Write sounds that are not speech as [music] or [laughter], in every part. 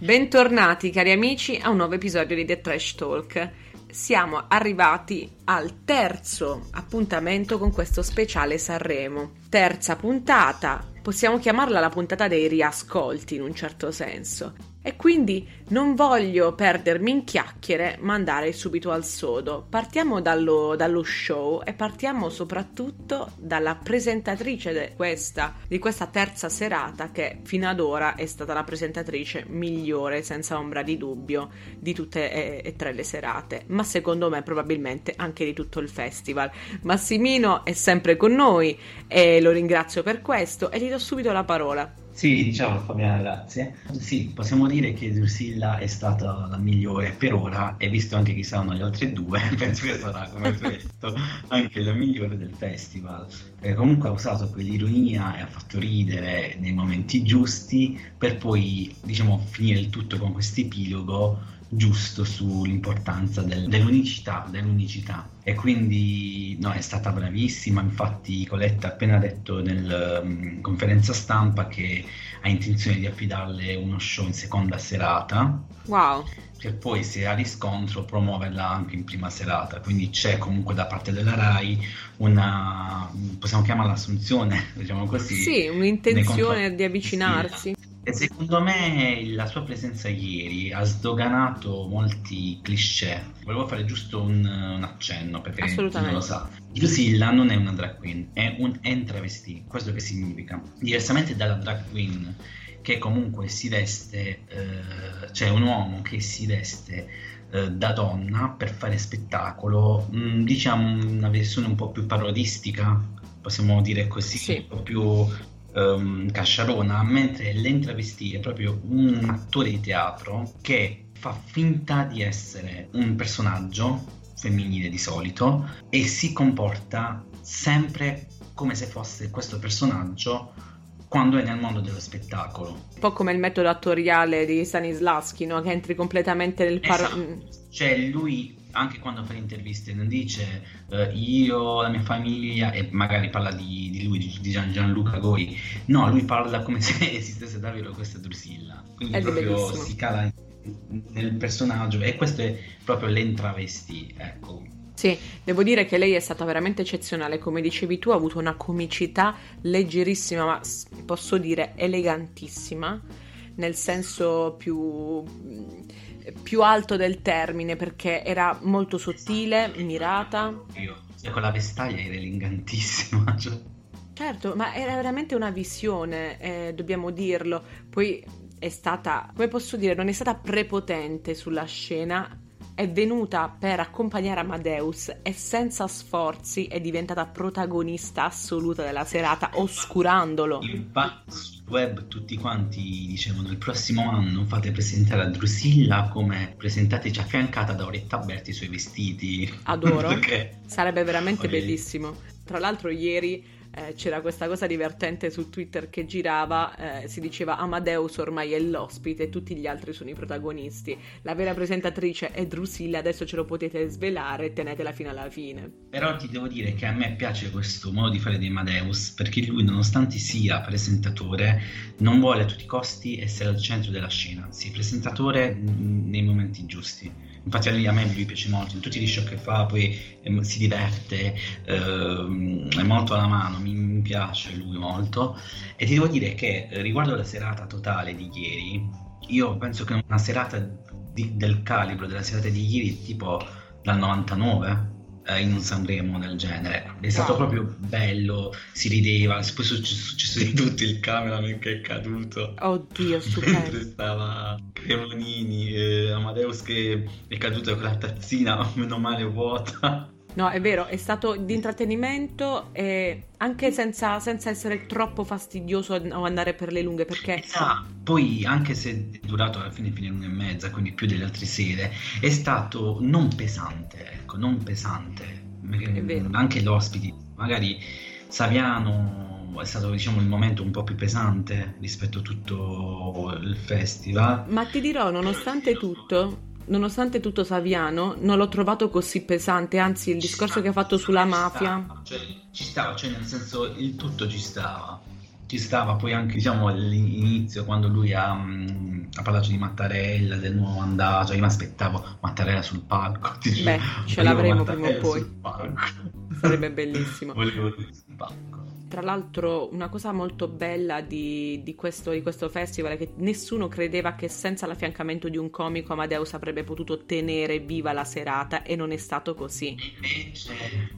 Bentornati cari amici a un nuovo episodio di The Trash Talk. Siamo arrivati al terzo appuntamento con questo speciale Sanremo. Terza puntata, possiamo chiamarla la puntata dei riascolti in un certo senso. E quindi non voglio perdermi in chiacchiere, ma andare subito al sodo. Partiamo dallo, dallo show e partiamo soprattutto dalla presentatrice de questa, di questa terza serata, che fino ad ora è stata la presentatrice migliore, senza ombra di dubbio, di tutte e, e tre le serate, ma secondo me probabilmente anche di tutto il festival. Massimino è sempre con noi e lo ringrazio per questo e gli do subito la parola. Sì, diciamo Fabiana, grazie. Sì, possiamo dire che Drusilla è stata la migliore per ora e visto anche chi saranno gli altri due, [laughs] penso che sarà, come hai detto, anche la migliore del festival. Eh, comunque ha usato quell'ironia e ha fatto ridere nei momenti giusti per poi, diciamo, finire il tutto con questo epilogo giusto sull'importanza del, dell'unicità, dell'unicità. E quindi no, è stata bravissima, infatti Coletta ha appena detto nella um, conferenza stampa che ha intenzione di affidarle uno show in seconda serata. Wow. Per poi se ha riscontro promuoverla anche in prima serata, quindi c'è comunque da parte della RAI una, possiamo chiamarla assunzione, [laughs] diciamo così. Sì, un'intenzione di avvicinarsi. E secondo me la sua presenza ieri ha sdoganato molti cliché. Volevo fare giusto un, un accenno perché chi non lo sa. Drusilla non è una drag queen, è un entravestì. Questo che significa? Diversamente dalla drag queen che comunque si veste, eh, cioè un uomo che si veste eh, da donna per fare spettacolo, mh, mm, diciamo una versione un po' più parodistica, possiamo dire così, sì. un po' più um, Casciarona, mentre l'entravestì è proprio un attore di teatro che fa finta di essere un personaggio femminile di solito e si comporta sempre come se fosse questo personaggio quando è nel mondo dello spettacolo. Un po' come il metodo attoriale di Stanislavski, no? che entri completamente nel par... Esatto. Cioè lui anche quando fa le interviste non dice uh, io, la mia famiglia e magari parla di, di lui, di Gian, Gianluca Goi, no, lui parla come [laughs] se esistesse davvero questa Drusilla, quindi è proprio bellissimo. si cala nel personaggio e questo è proprio l'entravesti, ecco. Sì, devo dire che lei è stata veramente eccezionale, come dicevi tu, ha avuto una comicità leggerissima, ma posso dire elegantissima, nel senso più più alto del termine perché era molto sottile, mirata. Io, cioè, con la vestaglia era elegantissima. [laughs] Cioè. Certo, ma era veramente una visione, eh, dobbiamo dirlo. Poi è stata, come posso dire, non è stata prepotente sulla scena, è venuta per accompagnare Amadeus e senza sforzi è diventata protagonista assoluta della serata, oscurandolo. Infatti web tutti quanti dicevano il prossimo anno fate presentare a Drusilla come presentateci affiancata da Oretta Berti i suoi vestiti. Adoro, [laughs] Perché... sarebbe veramente Poi... bellissimo. Tra l'altro ieri eh, c'era questa cosa divertente su Twitter che girava, eh, si diceva Amadeus ormai è l'ospite e tutti gli altri sono i protagonisti. La vera presentatrice è Drusilla, adesso ce lo potete svelare, tenetela fino alla fine. Però ti devo dire che a me piace questo modo di fare di Amadeus, perché lui nonostante sia presentatore, non vuole a tutti i costi essere al centro della scena, anzi presentatore nei momenti giusti infatti a a me lui piace molto, in tutti gli show che fa poi eh, si diverte, eh, è molto alla mano, mi, mi, piace lui molto. E ti devo dire che eh, riguardo la serata totale di ieri, io penso che una serata di, del calibro della serata di ieri tipo dal 99 eh, in un Sanremo del genere. È stato wow. proprio bello, si rideva, poi è successo di tutto, il cameraman che è caduto. Oddio, [laughs] stupendo. Mentre stava Cremonini, eh, Amadeus che è caduto con la tazzina, [laughs] meno male vuota. No, è vero, è stato di intrattenimento e anche senza, senza, essere troppo fastidioso o andare per le lunghe perché... Ah, poi anche se è durato alla fine fine l'una e mezza, quindi più delle altre sere, è stato non pesante, ecco, non pesante. Anche gli ospiti, magari Saviano è stato diciamo il momento un po' più pesante rispetto a tutto il festival. Ma ti dirò, nonostante tutto, nonostante tutto Saviano, non l'ho trovato così pesante, anzi il ci discorso stava, che ha fatto sulla mafia... Stava, cioè, ci stava, cioè nel senso il tutto ci stava. Ci stava poi anche diciamo all'inizio quando lui ha, um, ha parlato di Mattarella, del nuovo mandato, io mi aspettavo Mattarella sul palco. [laughs] Beh, ce l'avremo prima o poi. Sarebbe bellissimo. [laughs] Volevo dire sul palco. Tra l'altro una cosa molto bella di, di, questo, di, questo, festival è che nessuno credeva che senza l'affiancamento di un comico Amadeus avrebbe potuto tenere viva la serata e non è stato così. Invece,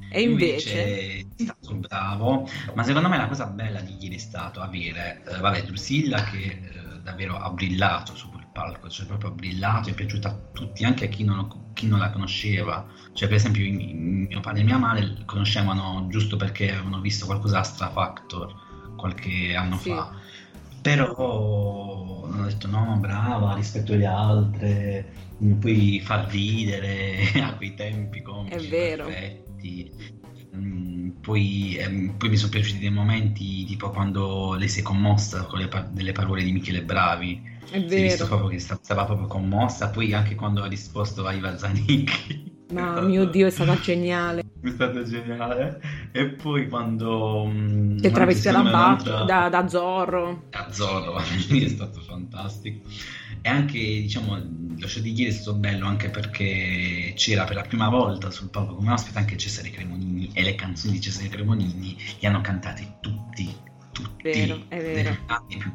e invece... invece è stato bravo, ma secondo me la cosa bella di ieri è stato avere, eh, vabbè, Drusilla che eh, davvero ha brillato su quel palco, cioè proprio ha brillato, è piaciuta a tutti, anche a chi non, chi non la conosceva. Cioè, per esempio, mio padre e mia madre conoscevano giusto perché avevano visto qualcosa a Stra Factor qualche anno sì. fa. Però hanno detto no, brava rispetto alle altre, puoi far ridere [laughs] a quei tempi comici È vero. perfetti. Mm, poi, ehm, poi, mi sono piaciuti dei momenti tipo quando lei si è commossa con le par- delle parole di Michele Bravi. È vero. È visto proprio che stava, proprio commossa. Poi anche quando ha risposto a Iva Zanicchi. [laughs] Ma mio Dio, è stata geniale. [laughs] È stato geniale. E poi quando... Mm, che travestita da, da, da Zorro. Da Zorro, [laughs] è stato fantastico. E anche, diciamo, lo show di ieri è stato bello anche perché c'era per la prima volta sul palco come ospite anche Cesare Cremonini e le canzoni di Cesare Cremonini le hanno cantate tutti, tutti. Vero, è vero. Più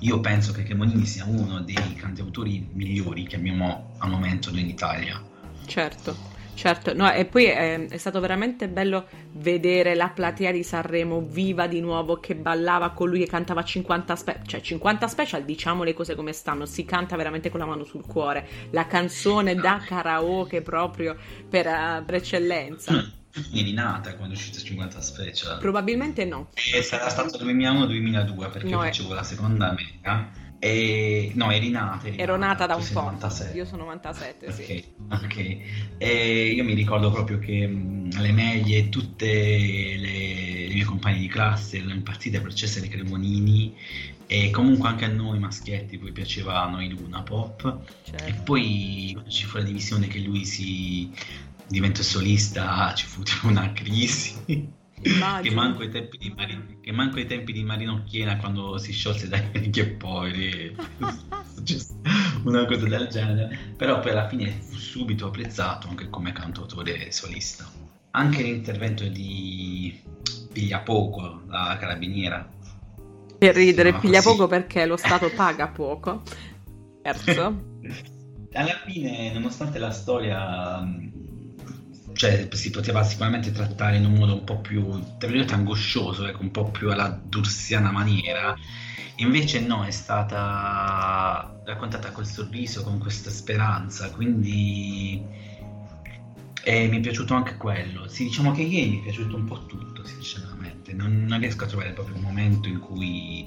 Io penso che Cremonini sia uno dei cantautori migliori che abbiamo al momento in Italia. Certo. Certo, no, e poi è, è, stato veramente bello vedere la platea di Sanremo viva di nuovo che ballava con lui e cantava 50 special, cioè 50 special, diciamo le cose come stanno, si canta veramente con la mano sul cuore, la canzone da karaoke proprio per, uh, per eccellenza. [clears throat] Eri nata quando è uscito 50 special? Probabilmente no. E sarà stato 2001-2002 perché no, facevo è... la seconda mega e, no, eri nata. Eri Ero nata, da un po'. 97. Io sono 97, sì. Ok. E io mi ricordo proprio che alle medie tutte le, le, mie compagne di classe erano impazzite per Cesare Cremonini e comunque anche a noi maschietti poi piacevano i Luna Pop. Certo. E poi ci fu la divisione che lui si diventa solista ci fu [laughs] una crisi. Che manco, Mari- che manco, ai tempi di Marino Chiena quando si sciolse dai [laughs] che poi una cosa del genere. Però poi alla fine fu subito apprezzato anche come cantautore solista. Anche l'intervento di Pigliapoco la carabiniera. Per ridere Pigliapoco perché lo Stato paga poco. [laughs] Terzo. Alla fine nonostante la storia cioè si poteva sicuramente trattare in un modo un po' più, angoscioso, ecco, un po' più alla dursiana maniera. Invece no, è stata raccontata col sorriso, con questa speranza, quindi e mi è piaciuto anche quello. Sì, diciamo che ieri mi è piaciuto un po' tutto, sinceramente. Non, non riesco a trovare proprio un momento in cui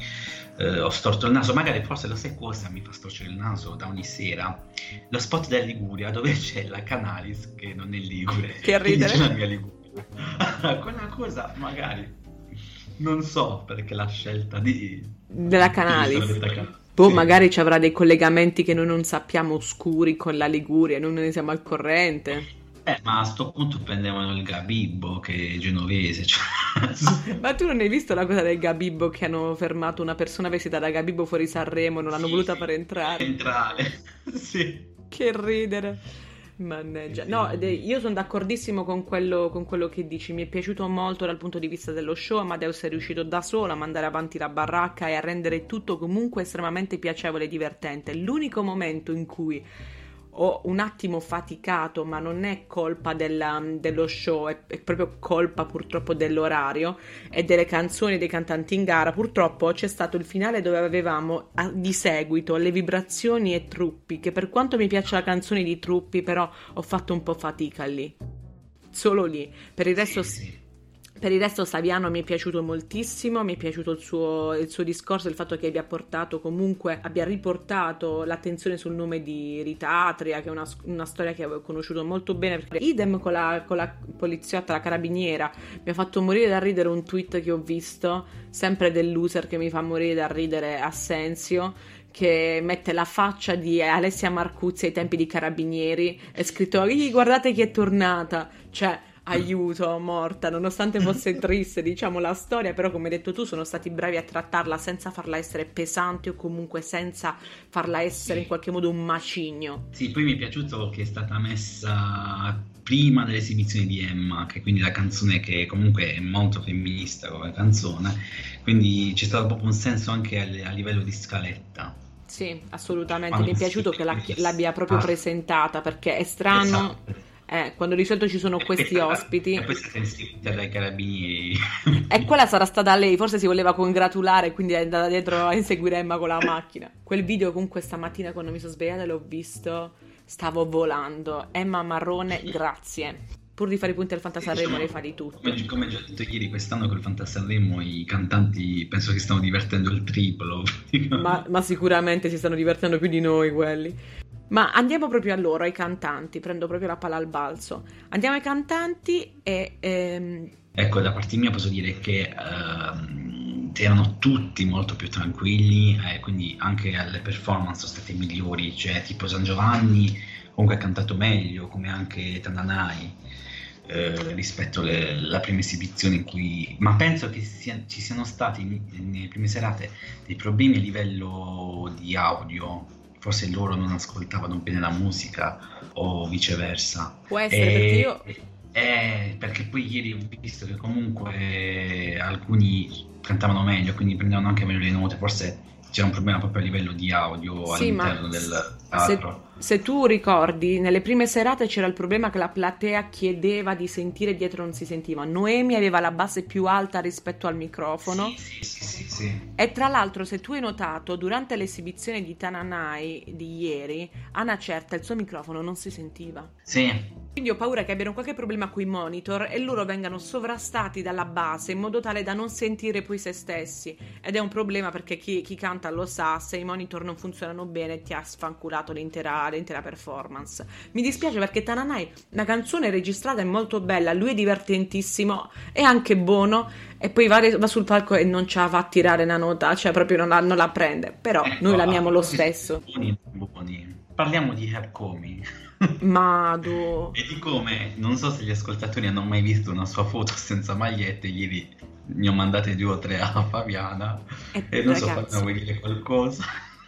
eh, ho storto il naso. Magari forse lo sai cosa mi fa storcere il naso da ogni sera? Lo spot della Liguria, dove c'è la Canalis, che non è Ligure. Che ridere. La mia Liguria. [laughs] Quella cosa magari... Non so perché la scelta di... Della Canalis. Boh, sì. magari ci avrà dei collegamenti che noi non sappiamo oscuri con la Liguria, non ne siamo al corrente. Eh, ma a sto punto prendevano il Gabibbo che è genovese. Cioè... [laughs] ma tu non hai visto la cosa del Gabibbo che hanno fermato una persona vestita da Gabibbo fuori Sanremo e non l'hanno sì, voluta far entrare? Entrare, [laughs] sì. Che ridere. Mannaggia. No, io sono d'accordissimo con quello, con quello, che dici. Mi è piaciuto molto dal punto di vista dello show. Amadeus è riuscito da solo a mandare avanti la baracca e a rendere tutto comunque estremamente piacevole e divertente. L'unico momento in cui ho un attimo faticato, ma non è colpa della, dello show, è, è, proprio colpa purtroppo dell'orario e delle canzoni dei cantanti in gara. Purtroppo c'è stato il finale dove avevamo di seguito le vibrazioni e truppi, che per quanto mi piace la canzone di truppi, però ho fatto un po' fatica lì. solo lì. Per il resto sì, sì. Per il resto Saviano mi è piaciuto moltissimo, mi è piaciuto il suo, il suo, discorso, il fatto che abbia portato comunque, abbia riportato l'attenzione sul nome di Rita Atria, che è una, una storia che avevo conosciuto molto bene, idem con la, con la poliziotta, la carabiniera, mi ha fatto morire da ridere un tweet che ho visto, sempre del loser che mi fa morire da ridere Assenzio, che mette la faccia di Alessia Marcuzzi ai tempi di Carabinieri, è scritto guardate chi è tornata, cioè aiuto, morta, nonostante fosse [laughs] triste, diciamo, la storia, però come hai detto tu sono stati bravi a trattarla senza farla essere pesante o comunque senza farla essere sì. in qualche modo un macigno. Sì, poi mi è piaciuto che è stata messa prima dell'esibizione di Emma, che quindi la canzone che comunque è molto femminista come canzone, quindi c'è stato proprio un senso anche a, a livello di scaletta. Sì, assolutamente, mi è piaciuto che la, l'abbia proprio ah. presentata perché è strano. Esatto eh, quando di solito ci sono questi ospiti. E poi siete insieme dai carabinieri. e quella sarà stata lei, forse si voleva congratulare, quindi è andata dietro a inseguire Emma con la [laughs] macchina. Quel video comunque stamattina quando mi sono svegliata l'ho visto, stavo volando. Emma Marrone, grazie. Pur di fare i punti al Fantasarremo ne fa di tutto. Come, come già detto ieri, quest'anno col Fantasarremo i cantanti penso che stanno divertendo il triplo. ma, ma sicuramente si stanno divertendo più di noi quelli. Ma andiamo proprio a loro, ai cantanti, prendo proprio la palla al balzo. Andiamo ai cantanti e... Ehm... Ecco, da parte mia posso dire che ehm, erano tutti molto più tranquilli, eh, quindi anche le performance sono state migliori, cioè tipo San Giovanni comunque ha cantato meglio, come anche Tananai. Eh, rispetto alla prima esibizione in cui ma penso che sia, ci siano stati nelle prime serate dei problemi a livello di audio forse loro non ascoltavano bene la musica o viceversa. Può essere e, perché io... Eh, perché poi ieri ho visto che comunque alcuni cantavano meglio, quindi prendevano anche meglio le note, forse c'era un problema proprio a livello di audio sì, all'interno del teatro. Se, se, tu ricordi, nelle prime serate c'era il problema che la platea chiedeva di sentire dietro non si sentiva. Noemi aveva la base più alta rispetto al microfono. Sì, sì, sì, E tra l'altro, se tu hai notato, durante l'esibizione di Tananai di ieri, a una certa il suo microfono non si sentiva. Sì. Quindi ho paura che abbiano qualche problema con i monitor e loro vengano sovrastati dalla base in modo tale da non sentire poi se stessi. Ed è un problema perché chi, chi canta lo sa, se i monitor non funzionano bene ti ha sfanculato l'intera, l'intera performance. Mi dispiace perché Tananai, la canzone registrata è molto bella, lui è divertentissimo, è anche buono e poi va, va sul palco e non ce la fa a tirare una nota, cioè proprio non la, non la prende. Però ecco, noi l'amiamo lo stesso. Buoni, buoni. Parliamo di Hercomi. Mado. e di come, non so se gli ascoltatori hanno mai visto una sua foto senza magliette, ieri ne ho mandate due o tre a Fabiana e, e non ragazzi, so, vuoi dire qualcosa?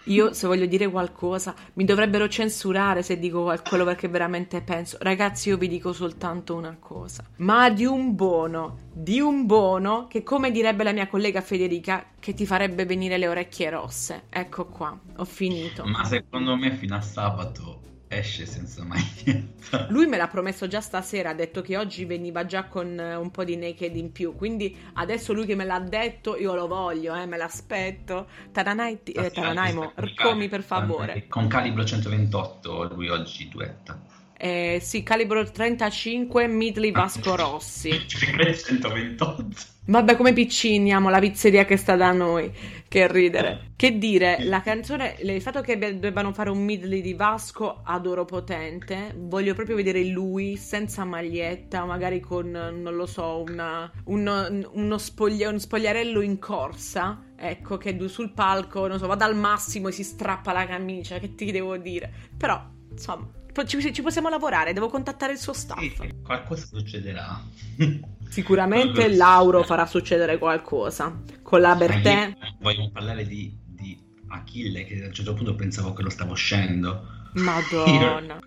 Io se voglio dire qualcosa mi dovrebbero censurare se dico quello perché veramente penso. Ragazzi, io vi dico soltanto una cosa. Ma di un buono, di un buono che come direbbe la mia collega Federica, che ti farebbe venire le orecchie rosse. Ecco qua, ho finito. Ma secondo me fino a sabato esce senza maglietta. [laughs] Lui me l'ha promesso già stasera, ha detto che oggi veniva già con eh, un po' di naked in più, quindi adesso lui che me l'ha detto io lo voglio, eh, me l'aspetto. Taranai, eh, Taranaimo, rcomi per favore. Con calibro 128 lui oggi duetta. Eh, sì, calibro 35, Midley Vasco [laughs] Rossi. 128. Vabbè, come picciniamo la pizzeria che sta da noi. Che ridere. Che dire, la canzone, il fatto che debbano fare un midley di Vasco, adoro potente. Voglio proprio vedere lui senza maglietta, magari con, non lo so, una, un, uno, spoglia, uno spogliarello in corsa. Ecco, che sul palco, non so, va dal massimo e si strappa la camicia. Che ti devo dire? Però, insomma ci, ci, possiamo lavorare, devo contattare il suo staff. Sì, qualcosa succederà. [laughs] Sicuramente Lauro farà succedere qualcosa. Con la Bertè. Vogliamo parlare di, di, Achille, che a un certo punto pensavo che lo stavo scendo. Madonna.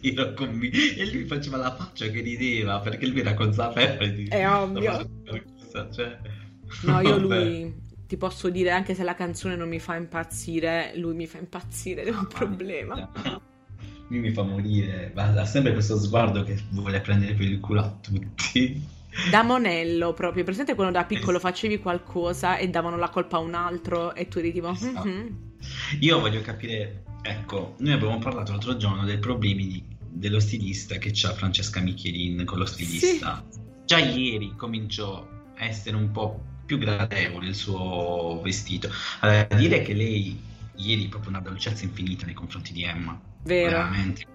Io, io conv- e lui faceva la faccia che rideva perché lui era consapevole di È ovvio. Cioè... No, io lui ti posso dire anche se la canzone non mi fa impazzire, lui mi fa impazzire, è un problema lui mi fa morire. Ha sempre questo sguardo che vuole prendere per il culo a tutti. Da monello proprio, presente quando da piccolo facevi qualcosa e davano la colpa a un altro e tu eri tipo... Esatto. Mm-hmm. Io voglio capire, ecco, noi abbiamo parlato l'altro giorno dei problemi di dello stilista che c'ha Francesca Michelin con lo stilista. Sì. Già ieri cominciò a essere un po' più gradevole il suo vestito. Allora, dire che lei ieri proprio una dolcezza infinita nei confronti di Emma. Vero. Veramente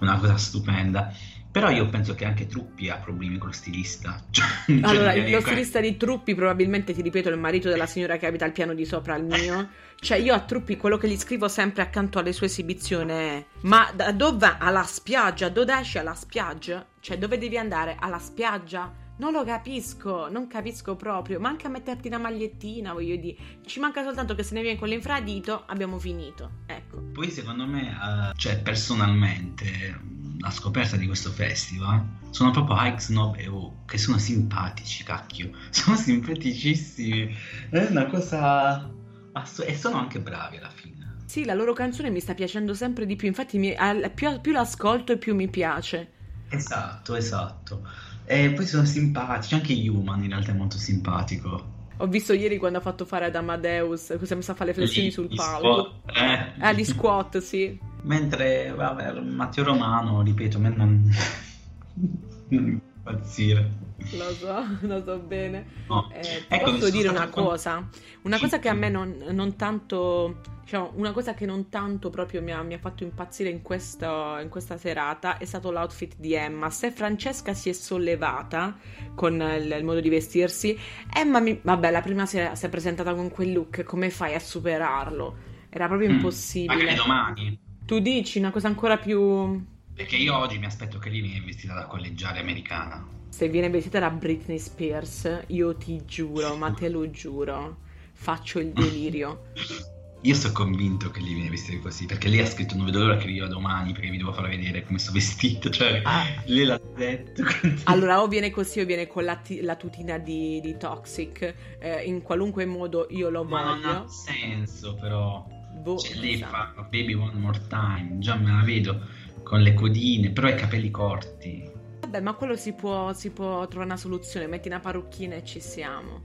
una cosa stupenda. Però io penso che anche Truppi ha problemi con lo stilista. [laughs] Cioè, allora, cioè, lo stilista di Truppi probabilmente, ti ripeto, è il marito della signora che abita al piano di sopra al mio. Cioè, io a Truppi quello che gli scrivo sempre accanto alle sue esibizioni è: Ma da dove? Alla spiaggia? Dove esci alla spiaggia? Cioè, dove devi andare? Alla spiaggia? Non lo capisco, non capisco proprio. Manca metterti una magliettina, voglio dire. Ci manca soltanto che se ne viene con l'infradito, abbiamo finito. Ecco. Poi secondo me, uh, cioè personalmente, la scoperta di questo festival sono proprio Ike Snob e O, che sono simpatici, cacchio. [laughs] Sono simpaticissimi. È una cosa... Ass- e sono anche bravi alla fine. Sì, la loro canzone mi sta piacendo sempre di più. Infatti, mi, più, più l'ascolto e più mi piace. Esatto, esatto. E poi sono simpatici, anche Human in realtà è molto simpatico. Ho visto ieri quando ha fatto fare ad Amadeus, cosa mi sa fare le flessioni sul palco. Squat, eh. Ah, gli squat, sì. Mentre, vabbè, Matteo Romano, ripeto, a me non... [laughs] non impazzire. Lo so, [laughs] lo so bene. No. Eh, ecco, posso dire una cosa? Una cosa che a me non, non, tanto, diciamo, una cosa che non tanto proprio mi ha, mi ha fatto impazzire in, questo, in, questa serata è stato l'outfit di Emma. Se Francesca si è sollevata con il, il modo di vestirsi, Emma, mi, vabbè, la prima sera si è presentata con quel look, come fai a superarlo? Era proprio mm, impossibile. Magari domani. Tu dici una cosa ancora più... Perché io oggi mi aspetto che lei viene vestita da collegiale americana se viene vestita da Britney Spears, io ti giuro, ma te lo giuro, faccio il delirio. [laughs] Io sono convinto che lei viene vestita così, perché lei ha scritto non vedo l'ora che arriva domani perché mi devo far vedere come sto vestito, cioè ah. lei l'ha detto. Quindi... [laughs] Allora o viene così o viene con la, t- la tutina di, di Toxic, eh, in qualunque modo io lo voglio. Ma non ha senso però, boh, cioè, lei fa Baby One More Time, già me la vedo con le codine, però i capelli corti. Vabbè, ma quello si può, si può trovare una soluzione, metti una parrucchina e ci siamo.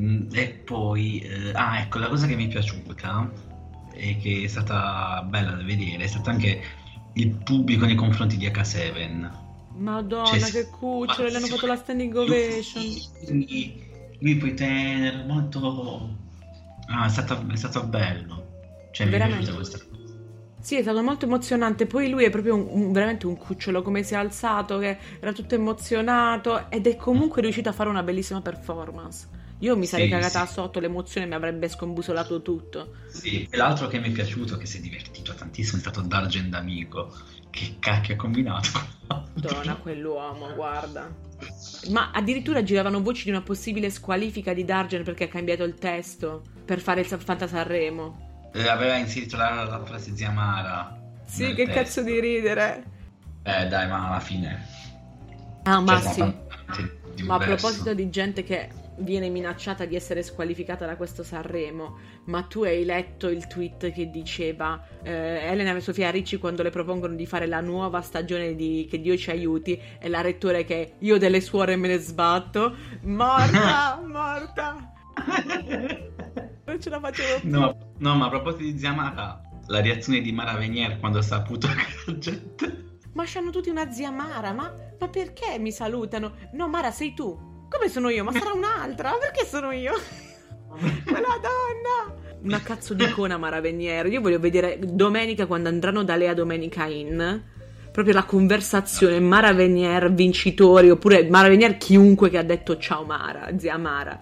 Mm, e poi, eh, ah ecco, la cosa che mi è piaciuta e che è stata bella da vedere è stato anche il pubblico nei confronti di H7. Madonna, cioè, che cucciolo, le hanno fatto la standing ovation. Lui, lui poi tenero, molto... Ah, è stato, è stato bello. Cioè, Veramente. mi è piaciuta questa cosa. Sì, è stato molto emozionante. Poi lui è proprio un, un, veramente un cucciolo, come si è alzato, che era tutto emozionato ed è comunque riuscito a fare una bellissima performance. Io mi sarei sì, cagata sì. sotto, l'emozione mi avrebbe scombusolato tutto. Sì, e l'altro che mi è piaciuto, che si è divertito tantissimo, è stato Dargen Amico. Che cacchio ha combinato? Madonna, [laughs] quell'uomo, guarda. Ma addirittura giravano voci di una possibile squalifica di Dargen perché ha cambiato il testo per fare il Fanta Sanremo eh, aveva inserito la, la frase zia Mara. Sì, che testo. cazzo di ridere. Eh dai, ma alla fine... Ah, ma sì. Ma a proposito di gente che viene minacciata di essere squalificata da questo Sanremo, ma tu hai letto il tweet che diceva eh, Elena e Sofia Ricci quando le propongono di fare la nuova stagione di Che Dio ci aiuti e la rettore che io delle suore me ne sbatto, morta, [laughs] morta. [laughs] non ce la facevo più. No, no, ma a proposito di zia Mara, la reazione di Mara Venier quando ha saputo che la gente... Ma c'hanno tutti una zia Mara, ma, ma perché mi salutano? No, Mara, sei tu. Come sono io? Ma sarà un'altra? Perché sono io? Quella donna! Una cazzo di icona Mara Venier. Io voglio vedere domenica quando andranno da Lea Domenica in proprio la conversazione Mara Venier vincitori oppure Mara Venier chiunque che ha detto ciao Mara, zia Mara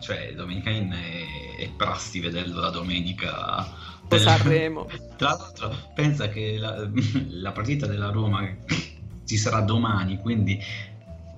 cioè Domenica In è, è prassi vederlo la domenica. Sanremo. [laughs] Tra l'altro, pensa che la, la partita della Roma ci sarà domani, quindi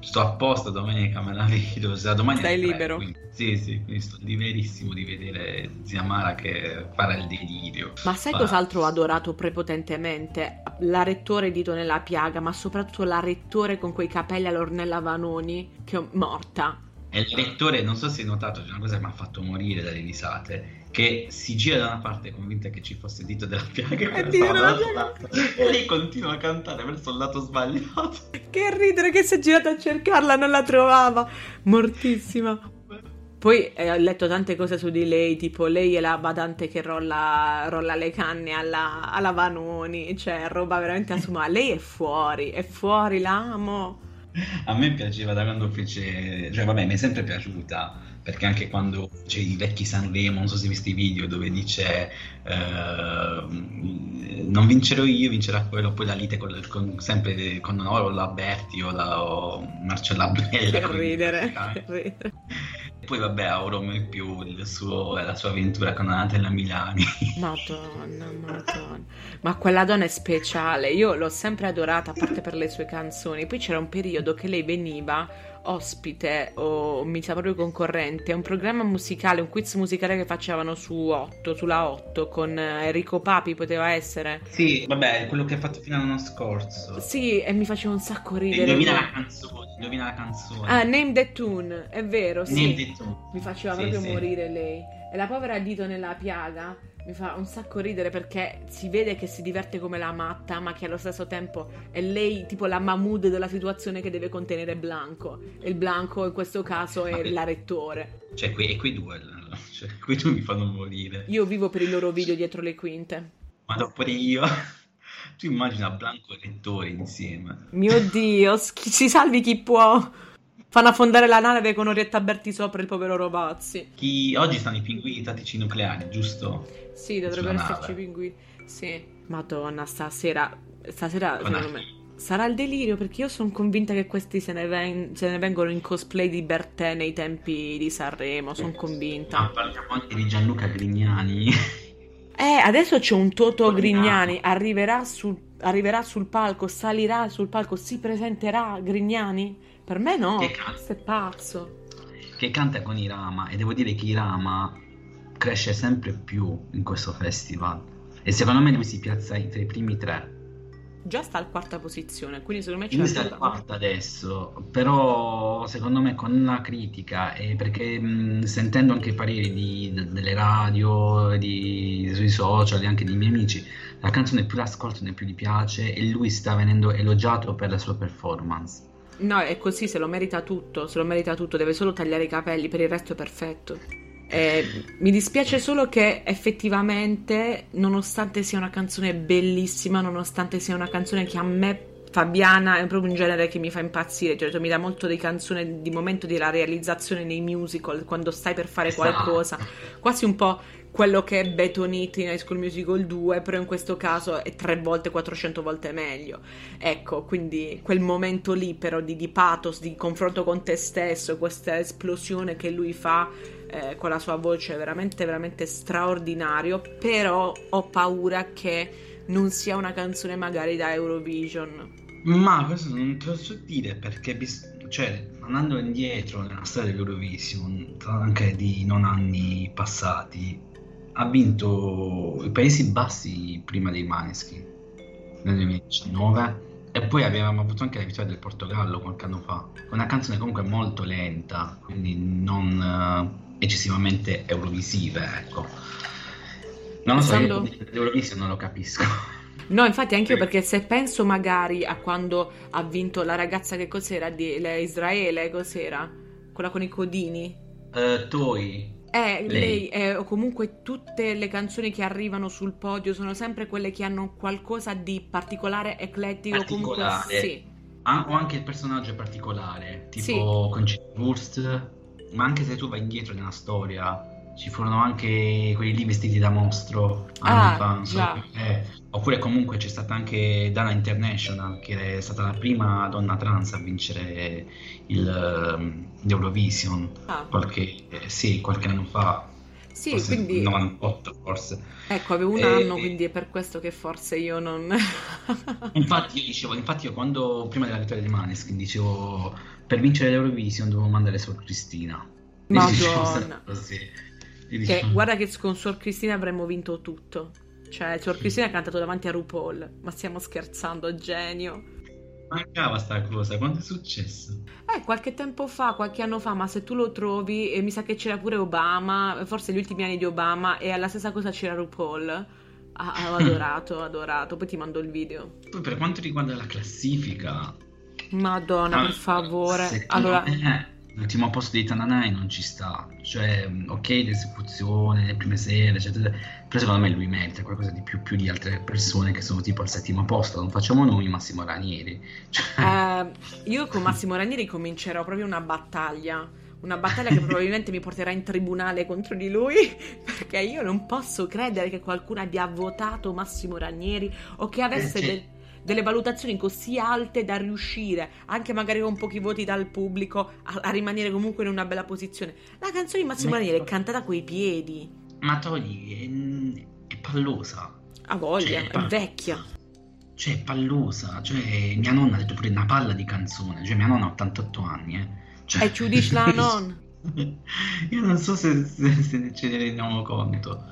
sto apposta domenica, me la vedo. Se domani Stai libero. Quindi, sì, sì, quindi sto liberissimo di vedere zia Mara che farà il delirio. Ma sai farà... cos'altro ho adorato prepotentemente? La rettore dito nella piaga, ma soprattutto la rettore con quei capelli all'Ornella Vanoni, che è morta. E il lettore, non so se hai notato, c'è una cosa che mi ha fatto morire dalle risate, che si gira da una parte convinta che ci fosse il dito della piaga [laughs] e, [laughs] e lei continua a cantare verso il lato sbagliato. Che ridere che si è girata a cercarla, non la trovava. Mortissima. Poi eh, ho letto tante cose su di lei, tipo lei è la badante che rolla, rolla le canne alla, alla Vanoni, cioè roba veramente assumata. lei è fuori, è fuori, l'amo. A me piaceva da quando fece, cioè vabbè, mi è sempre piaciuta perché anche quando c'è i vecchi Sanremo, non so se hai visto i video dove dice eh, non vincerò io, vincerà quello, poi la lite con, con, sempre con o la Berti o, la, o Marcella Bella. Per ridere, [laughs] per ridere. Poi vabbè, avrò mai più suo, la sua avventura con Anatella Milani. [laughs] Madonna, madonna. Ma quella donna è speciale, io l'ho sempre adorata, a parte per le sue canzoni. Poi c'era un periodo che lei veniva ospite o mi sa proprio concorrente a un programma musicale, un quiz musicale che facevano su 8, sulla 8 con Enrico Papi poteva essere. Sì, vabbè, quello che ha fatto fino all'anno scorso. Sì, e mi faceva un sacco ridere. Indovina la canzone, indovina la canzone. Ah, Name the Tune, è vero, sì. Name the Tune. Mi faceva sì, proprio sì. morire lei. E la povera dito nella piaga mi fa un sacco ridere perché si vede che si diverte come la matta, ma che allo stesso tempo è lei tipo la Mahmood della situazione che deve contenere Blanco. E il Blanco in questo caso è la rettore. Cioè, quei, e quei due, cioè, quei due mi fanno morire. Io vivo per i loro video dietro le quinte. Ma dopo io. Tu immagina Blanco e rettore insieme. Mio Dio, si salvi chi può. Fanno affondare la nave con Orietta Berti sopra il povero Robazzi. Chi... Oggi stanno i pinguini tattici nucleari, giusto? Sì, dovrebbero esserci i pinguini. Sì. Madonna, stasera. Stasera, Con secondo me. Sarà il delirio perché io sono convinta che questi se ne, ven- se ne, vengono in cosplay di Bertè nei tempi di Sanremo. Sono convinta. Ma parliamo anche di Gianluca Grignani. [laughs] Eh, adesso c'è un Toto Grignani. Arriverà sul, arriverà sul palco, salirà sul palco, si presenterà Grignani? Per me no, che questo è pazzo. Che canta con Irama e devo dire che Irama cresce sempre più in questo festival e secondo me lui si piazza tra i primi tre. Già sta al quarta posizione, quindi secondo me c'è... Sta al quarta adesso, però secondo me con la critica e perché mh, sentendo anche i pareri di, de, delle radio, di, sui social e anche dei miei amici, la canzone più l'ascolto ne più gli piace e lui sta venendo elogiato per la sua performance. No, è così, se lo merita tutto, se lo merita tutto, deve solo tagliare i capelli, per il resto è perfetto. Eh, mi dispiace solo che effettivamente, nonostante sia una canzone bellissima, nonostante sia una canzone che a me Fabiana è proprio un genere che mi fa impazzire, cioè, mi dà molto di canzone di momento della realizzazione nei musical, quando stai per fare esatto. qualcosa, quasi un po' quello che è Betonite in High School Musical 2, però in questo caso è tre volte, 400 volte meglio. Ecco, quindi quel momento lì però di, di pathos, di confronto con te stesso, questa esplosione che lui fa eh, con la sua voce è veramente, veramente straordinario, però ho paura che non sia una canzone magari da Eurovision. Ma questo non te lo so dire perché, cioè, andando indietro nella storia dell'Eurovision, anche di non anni passati, ha vinto i Paesi Bassi prima dei Maneschi nel 2019 e poi avevamo avuto anche la vittoria del Portogallo qualche anno fa una canzone comunque molto lenta quindi non uh, eccessivamente eurovisiva ecco non lo so, Pensando... io l'Eurovision non lo capisco No, infatti anche io perché se penso magari a quando ha vinto la ragazza che cos'era di Israele, cos'era? Quella con i codini? Uh, Toi. Eh, lei, lei eh, o comunque tutte le canzoni che arrivano sul podio sono sempre quelle che hanno qualcosa di particolare, eclettico. Particolare. Comunque, sì. Ah, o anche il personaggio è particolare, tipo sì. Concetta Wurst, ma anche se tu vai indietro nella storia, ci furono anche quelli lì vestiti da mostro anni ah, fa, so, eh, oppure comunque c'è stata anche Dana International che è stata la prima donna trans a vincere il, l'Eurovision ah. qualche, eh, sì, qualche anno fa. Sì, forse quindi 98 forse. Ecco avevo un e, anno quindi è per questo che forse io non [laughs] infatti io dicevo infatti io quando prima della vittoria di Maneskin dicevo per vincere l'Eurovision dovevo mandare solo Cristina. Madonna. [laughs] Che, guarda che con Suor Cristina avremmo vinto tutto. Cioè, Suor Cristina ha cantato davanti a RuPaul. Ma stiamo scherzando, genio. Mancava sta cosa, quando è successo? Eh, qualche tempo fa, qualche anno fa, ma se tu lo trovi, e mi sa che c'era pure Obama, forse gli ultimi anni di Obama, e alla stessa cosa c'era RuPaul. Ah, ho [laughs] adorato, adorato. Poi ti mando il video. Poi per quanto riguarda la classifica... Madonna, ah, per favore. Allora... Me l'ultimo posto di Tananai non ci sta. Cioè, ok, l'esecuzione, le prime serie, eccetera. Però secondo me lui merita qualcosa di più, più di altre persone che sono tipo al settimo posto. Non facciamo noi Massimo Ranieri. Cioè... Uh, io con Massimo Ranieri comincerò proprio una battaglia. Una battaglia che probabilmente mi porterà in tribunale contro di lui, [laughs] perché io non posso credere che qualcuno abbia votato Massimo Ranieri o che avesse eh, del delle valutazioni così alte da riuscire, anche magari con pochi voti dal pubblico, a, a rimanere comunque in una bella posizione. La canzone di Massimo Ranieri è cantata coi piedi. Ma togli, è, è pallosa. Ha voglia, cioè, è, pal- è vecchia. Cioè, è pallosa. Cioè, mia nonna ha detto pure una palla di canzone. Cioè, mia nonna ha 88 anni, eh. Cioè... E ci dici la [laughs] non? Io non so se, se, se ce ne rendiamo conto.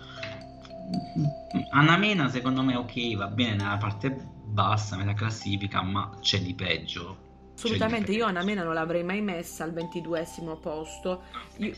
Anna Mena secondo me ok, va bene nella parte bassa nella classifica, ma c'è di peggio. Assolutamente, io Anna Mena non l'avrei mai messa al ventiduesimo posto. Io...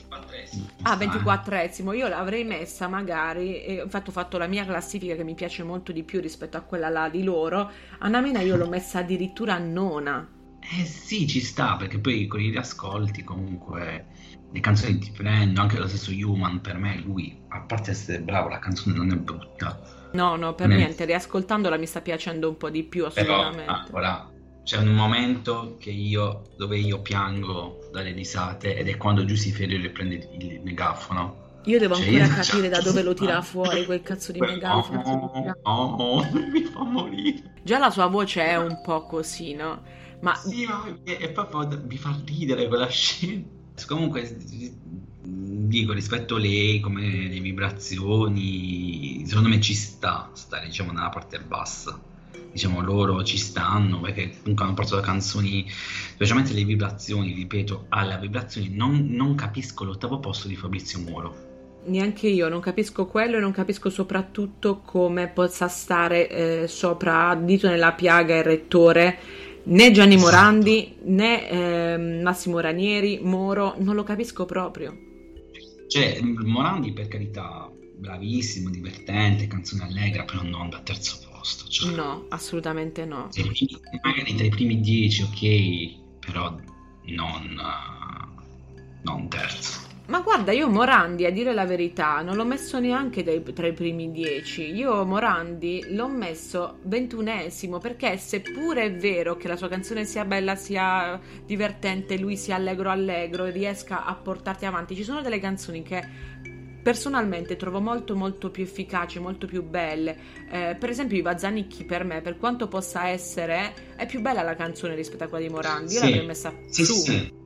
Ah, ventiquattresimo. Io l'avrei messa magari, infatti ho fatto la mia classifica che mi piace molto di più rispetto a quella là di loro. Anna Mena io l'ho messa addirittura a nona. Eh sì, ci sta, perché poi con i riascolti comunque le canzoni ti prendono, anche lo stesso Human per me, lui, a parte essere bravo, la canzone non è brutta No, no, per ne... niente, riascoltandola mi sta piacendo un po' di più assolutamente. Però, ora, c'è un momento io, dove io piango dalle risate ed è quando Giussi Ferriero prende il megafono. Io devo cioè, ancora io... capire da dove lo tira [laughs] fuori quel cazzo di megafono. Oh, oh, oh, [laughs] mi fa morire. Già la sua voce è un po' così, no? Ma... Sì, ma è, è proprio mi fa ridere quella scena. Comunque dico rispetto a lei come le vibrazioni secondo me ci sta stare diciamo nella parte bassa. Diciamo loro ci stanno perché comunque hanno portato canzoni specialmente le vibrazioni ripeto alle vibrazioni non, non capisco l'ottavo posto di Fabrizio Moro. Neanche io non capisco quello e non capisco soprattutto come possa stare eh, sopra dito nella piaga il rettore né Gianni esatto. Morandi né eh, Massimo Ranieri Moro non lo capisco proprio cioè, Morandi per carità, bravissimo, divertente, canzone allegra, però non da terzo posto. Cioè, no, assolutamente no. Primi, magari tra i primi dieci, ok, però non, non terzo. Ma guarda, io Morandi, a dire la verità, non l'ho messo neanche dai, tra i primi dieci. Io Morandi l'ho messo ventunesimo perché seppure è vero che la sua canzone sia bella, sia divertente, lui sia allegro allegro e riesca a portarti avanti, ci sono delle canzoni che personalmente trovo molto molto più efficaci, molto più belle. Eh, per esempio i Vazzanicchi per me, per quanto possa essere, è più bella la canzone rispetto a quella di Morandi. Io sì, l'avrei messa sì, su. Sì.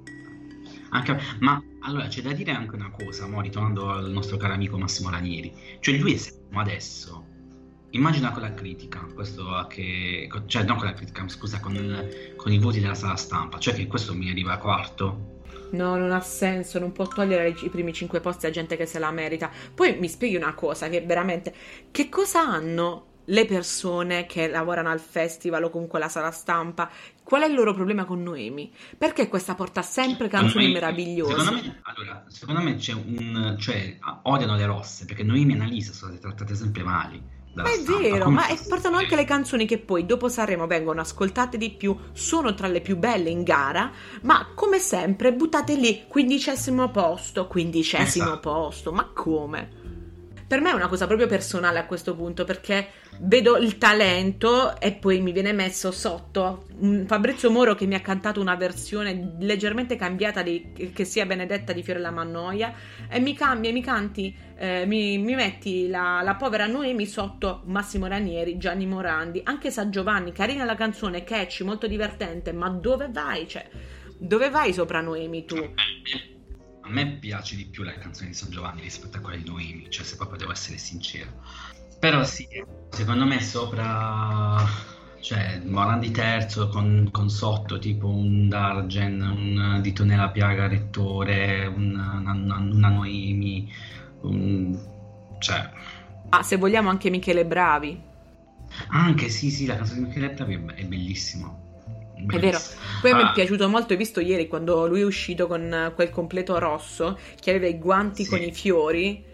Anche, ma allora c'è da dire anche una cosa, mo, ritornando al nostro caro amico Massimo Ranieri, cioè lui è settimo adesso. Immagina con la critica, questo che, cioè non con la critica, scusa, con, il, con i voti della sala stampa, cioè che questo mi arriva a quarto. No, non ha senso, non può togliere i primi cinque posti a gente che se la merita. Poi mi spieghi una cosa che veramente... Che cosa hanno le persone che lavorano al festival o comunque alla sala stampa, qual è il loro problema con Noemi? Perché questa porta sempre canzoni me, meravigliose? Secondo me, allora, secondo me c'è un... cioè, odiano le rosse, perché Noemi e Annalisa sono state trattate sempre male. Ma è stampa. vero, ma portano anche le canzoni che poi dopo Sanremo vengono ascoltate di più, sono tra le più belle in gara, ma come sempre buttate lì, quindicesimo posto, quindicesimo esatto. posto, ma come? Per me è una cosa proprio personale a questo punto perché vedo il talento e poi mi viene messo sotto Fabrizio Moro che mi ha cantato una versione leggermente cambiata di che sia Benedetta di Fiorella Mannoia e mi cambia, mi canti, eh, mi, mi, metti la, la, povera Noemi sotto Massimo Ranieri, Gianni Morandi, anche San Giovanni, carina la canzone, catchy, molto divertente, ma dove vai? Cioè, dove vai sopra Noemi tu? A me piace di più la canzone di San Giovanni rispetto a quella di Noemi, cioè se proprio devo essere sincero. Però sì, secondo me sopra, cioè Morandi terzo con, con, sotto tipo un Dargen, un Dito nella piaga rettore, una, una, una Noemi, un, cioè... Ah, se vogliamo anche Michele Bravi. Anche sì, sì, la canzone di Michele Bravi è, è bellissima. Bellissimo. È vero. Poi ah. mi è piaciuto molto, hai visto ieri quando lui è uscito con quel completo rosso, che aveva i guanti sì. con i fiori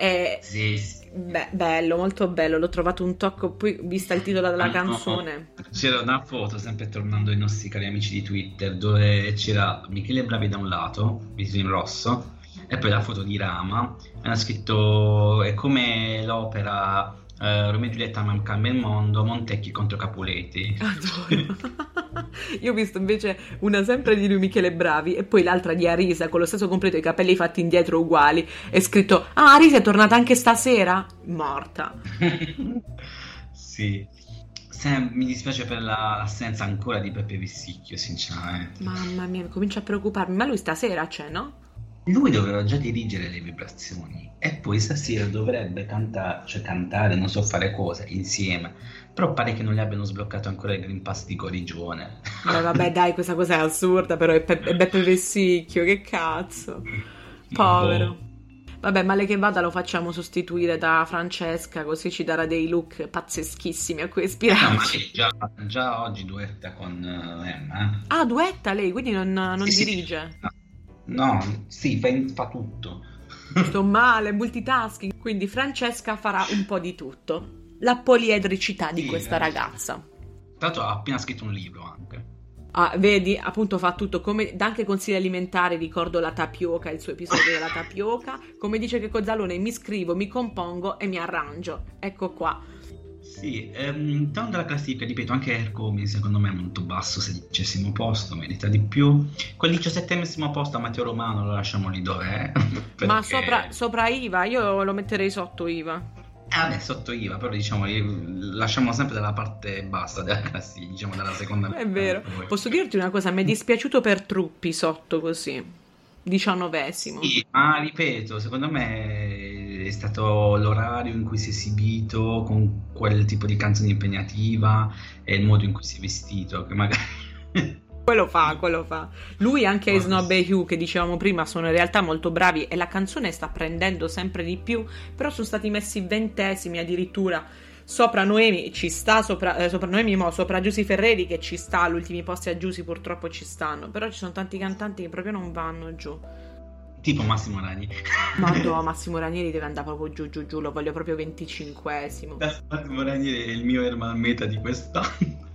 E... Sì, sì. Beh, bello, molto bello. L'ho trovato un tocco. Poi, vista il titolo della ah, canzone, no, c'era una foto, sempre tornando ai nostri cari amici di Twitter, dove c'era Michele Bravi da un lato, visto in rosso, e poi la foto di Rama. E hanno scritto: È come l'opera Uh, Romeo e Giulietta ma cambia il mondo, Montecchi contro Capuleti. [laughs] Io ho visto invece una sempre di lui Michele Bravi e poi l'altra di Arisa con lo stesso completo, i capelli fatti indietro uguali. È scritto: Ah, Arisa è tornata anche stasera? Morta. [laughs] sì. Se, mi dispiace per la, l'assenza ancora di Peppe Vissicchio, sinceramente. Mamma mia, comincia a preoccuparmi. Ma lui stasera c'è, no? Lui doveva già dirigere le vibrazioni e poi stasera dovrebbe cantare, cioè cantare, non so fare cosa, insieme. Però pare che non gli abbiano sbloccato ancora il Green Pass di Corigione. Ma vabbè, dai, questa cosa è assurda, però è, Pe- è Beppe Vessicchio, che cazzo. Povero. Vabbè, male che vada lo facciamo sostituire da Francesca, così ci darà dei look pazzeschissimi a cui ispirarci. No, già, già, oggi duetta con uh, Emma. Eh. Ah, duetta lei, quindi non, non sì, dirige? Sì. No, sì, fa, fa tutto. Sto male, multitasking. Quindi Francesca farà un po' di tutto. La poliedricità di questa eh. ragazza. L'altro ha appena scritto un libro anche. Ah, vedi, appunto fa tutto, come, dà anche consigli alimentari, ricordo la tapioca, il suo episodio della [laughs] tapioca, come dice che Cozzalone, mi scrivo, mi compongo e mi arrangio, ecco qua. Sì, ehm, tornando alla classifica, ripeto, anche Ercomi secondo me è molto basso, sedicesimo posto, merita di più. Quel diciassettesimo posto a Matteo Romano lo lasciamo lì dov'è. [laughs] Perché... Ma sopra, sopra, Iva, io lo metterei sotto Iva. Eh, vabbè, sotto Iva, però diciamo, lasciamo sempre dalla parte bassa della classifica, diciamo dalla seconda È vero. Posso dirti una cosa, mi è dispiaciuto per Truppi sotto così, diciannovesimo. Sì, ma ripeto, secondo me è stato l'orario in cui si è esibito con quel tipo di canzone impegnativa e il modo in cui si è vestito, che magari... [laughs] quello fa, quello fa. Lui anche oh, Snob e Hugh che dicevamo prima sono in realtà molto bravi e la canzone sta prendendo sempre di più, però sono stati messi ventesimi addirittura sopra Noemi ci sta sopra, eh, sopra Noemi mo, sopra Giusy Ferreri che ci sta, gli ultimi posti a Giusy purtroppo ci stanno, però ci sono tanti cantanti che proprio non vanno giù. Tipo Massimo Ranieri. Ma no, [laughs] Massimo Ranieri deve andare proprio giù giù giù, lo voglio proprio venticinquesimo. Massimo Ranieri è il mio Ermal Meta di quest'anno.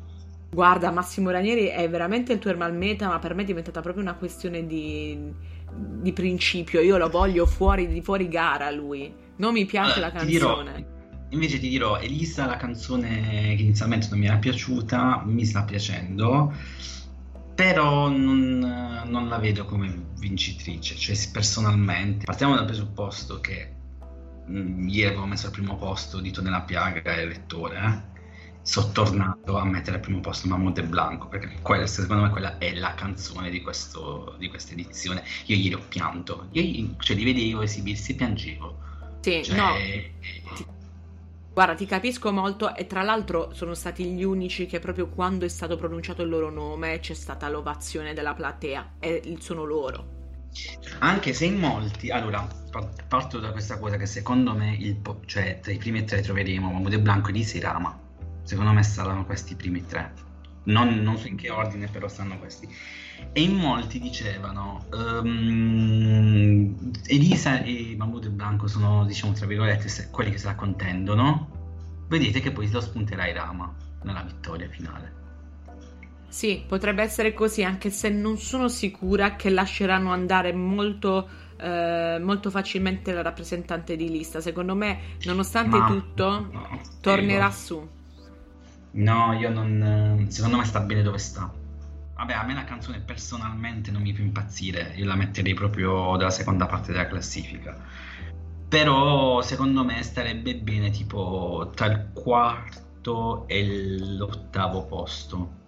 Guarda, Massimo Ranieri è veramente il tuo Ermal Meta, ma per me è diventata proprio una questione di, di principio. Io lo voglio fuori, di fuori gara lui. Non mi piace allora, la canzone. Dirò, invece ti dirò, Elisa, la canzone che inizialmente non mi era piaciuta, mi sta piacendo però non, non, la vedo come vincitrice, cioè personalmente. Partiamo dal presupposto che mh, mm, ieri avevo messo al primo posto Dito nella piaga e il lettore, eh? sono tornato a mettere al primo posto Mahmoud e Blanco, perché quella, secondo me quella è la canzone di, questo, di questa edizione. Io ieri ho pianto, io, cioè li vedevo esibirsi e piangevo. Sì, cioè, no. Ti Guarda, ti capisco molto e tra l'altro sono stati gli unici che proprio quando è stato pronunciato il loro nome c'è stata l'ovazione della platea e sono loro. Anche se in molti, allora parto da questa cosa che secondo me, il po- cioè tra i primi tre troveremo Mahmoud Blanco e Lisi Rama. Secondo me saranno questi i primi tre. Non, non, so in che ordine, però stanno questi. E in molti dicevano um, Elisa e Mahmoud Blanco sono, diciamo, tra virgolette, quelli che se la contendono. Vedete che poi lo spunterà Irama nella vittoria finale. Sì, potrebbe essere così, anche se non sono sicura che lasceranno andare molto, eh, molto facilmente la rappresentante di lista. Secondo me, nonostante Ma, tutto, no, tornerà su. No, io non. Secondo me sta bene dove sta. Vabbè, a me la canzone personalmente non mi fa impazzire, io la metterei proprio dalla seconda parte della classifica. Però secondo me starebbe bene tipo tra il quarto e l'ottavo posto.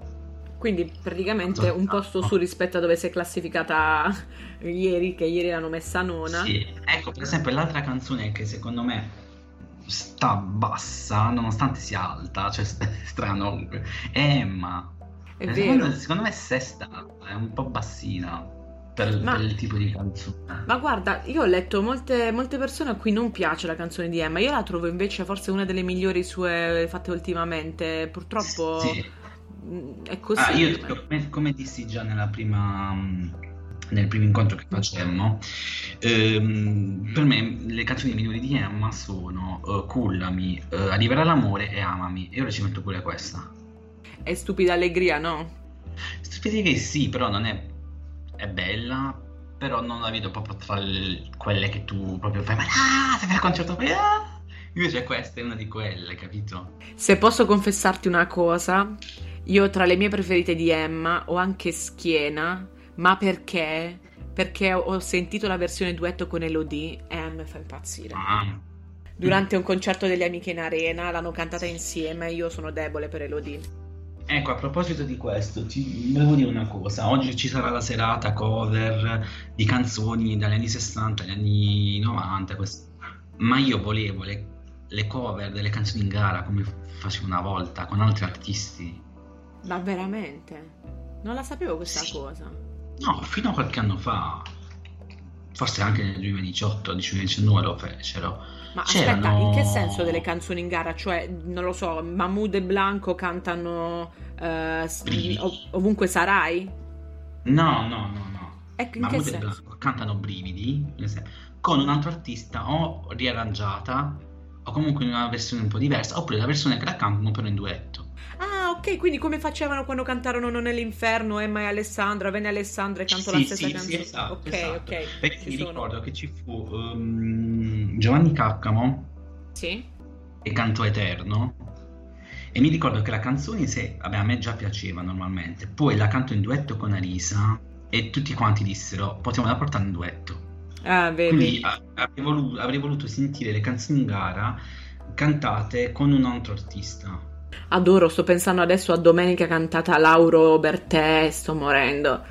Quindi praticamente un posto su rispetto a dove si è classificata [laughs] ieri, che ieri l'hanno messa nona. Sì, ecco per esempio l'altra canzone che secondo me sta bassa nonostante sia alta, cioè [laughs] strano, è Emma. È eh, vero. Secondo, me è sesta, è un po' bassina. Per, ma, per, il tipo di canzone. Ma guarda, io ho letto molte, molte, persone a cui non piace la canzone di Emma. Io la trovo invece forse una delle migliori sue fatte ultimamente. Purtroppo sì. Mm, è così. Ah, io come, come, dissi già nella prima, nel primo incontro che facemmo, ehm, per me le canzoni migliori di Emma sono uh, Cullami, uh, Arriverà l'amore e Amami. E ora ci metto pure questa. È stupida allegria, no? Stupida che sì, però non è, è bella, però non la vedo proprio tra le, quelle che tu proprio fai, ma ah, sei al concerto, ah! Invece questa è una di quelle, capito? Se posso confessarti una cosa, io tra le mie preferite di Emma ho anche Schiena, ma perché? Perché ho sentito la versione duetto con Elodie e a me fa impazzire. Ah. Durante un concerto delle amiche in arena l'hanno cantata insieme e io sono debole per Elodie. Ecco, a proposito di questo, ti volevo dire una cosa. Oggi ci sarà la serata cover di canzoni dagli anni 60 agli anni 90, questo. ma io volevo le le cover delle canzoni in gara come facevo una volta con altri artisti. Ma veramente? Non la sapevo questa sì. cosa. No, fino a qualche anno fa, forse anche nel 2018, 2019 lo fecero. Ma C'erano... aspetta, in che senso delle canzoni in gara? Cioè, non lo so, Mahmoud e Blanco cantano eh, ov- ovunque sarai? No, no, no, no. Ecco, Mahmood e Blanco cantano Brividi con un altro artista o riarrangiata o comunque in una versione un po' diversa, oppure la versione che la cantano però in duetto. Ah, ok, quindi come facevano quando cantarono Non è l'inferno, Emma e Alessandra, venne Alessandra e cantò sì, la stessa sì, canzone. Sì, esatto, ok, esatto. ok. Perché ci mi sono. ricordo che ci fu um, Giovanni Caccamo sì. e Canto Eterno. E mi ricordo che la canzone, se, vabbè, a me già piaceva normalmente, poi la canto in duetto con Arisa e tutti quanti dissero, possiamo la portare in duetto. Ah, Quindi avrei voluto, avrei voluto sentire le canzoni in gara cantate con un altro artista. Adoro, sto pensando adesso a Domenica cantata Lauro Bertè, sto morendo.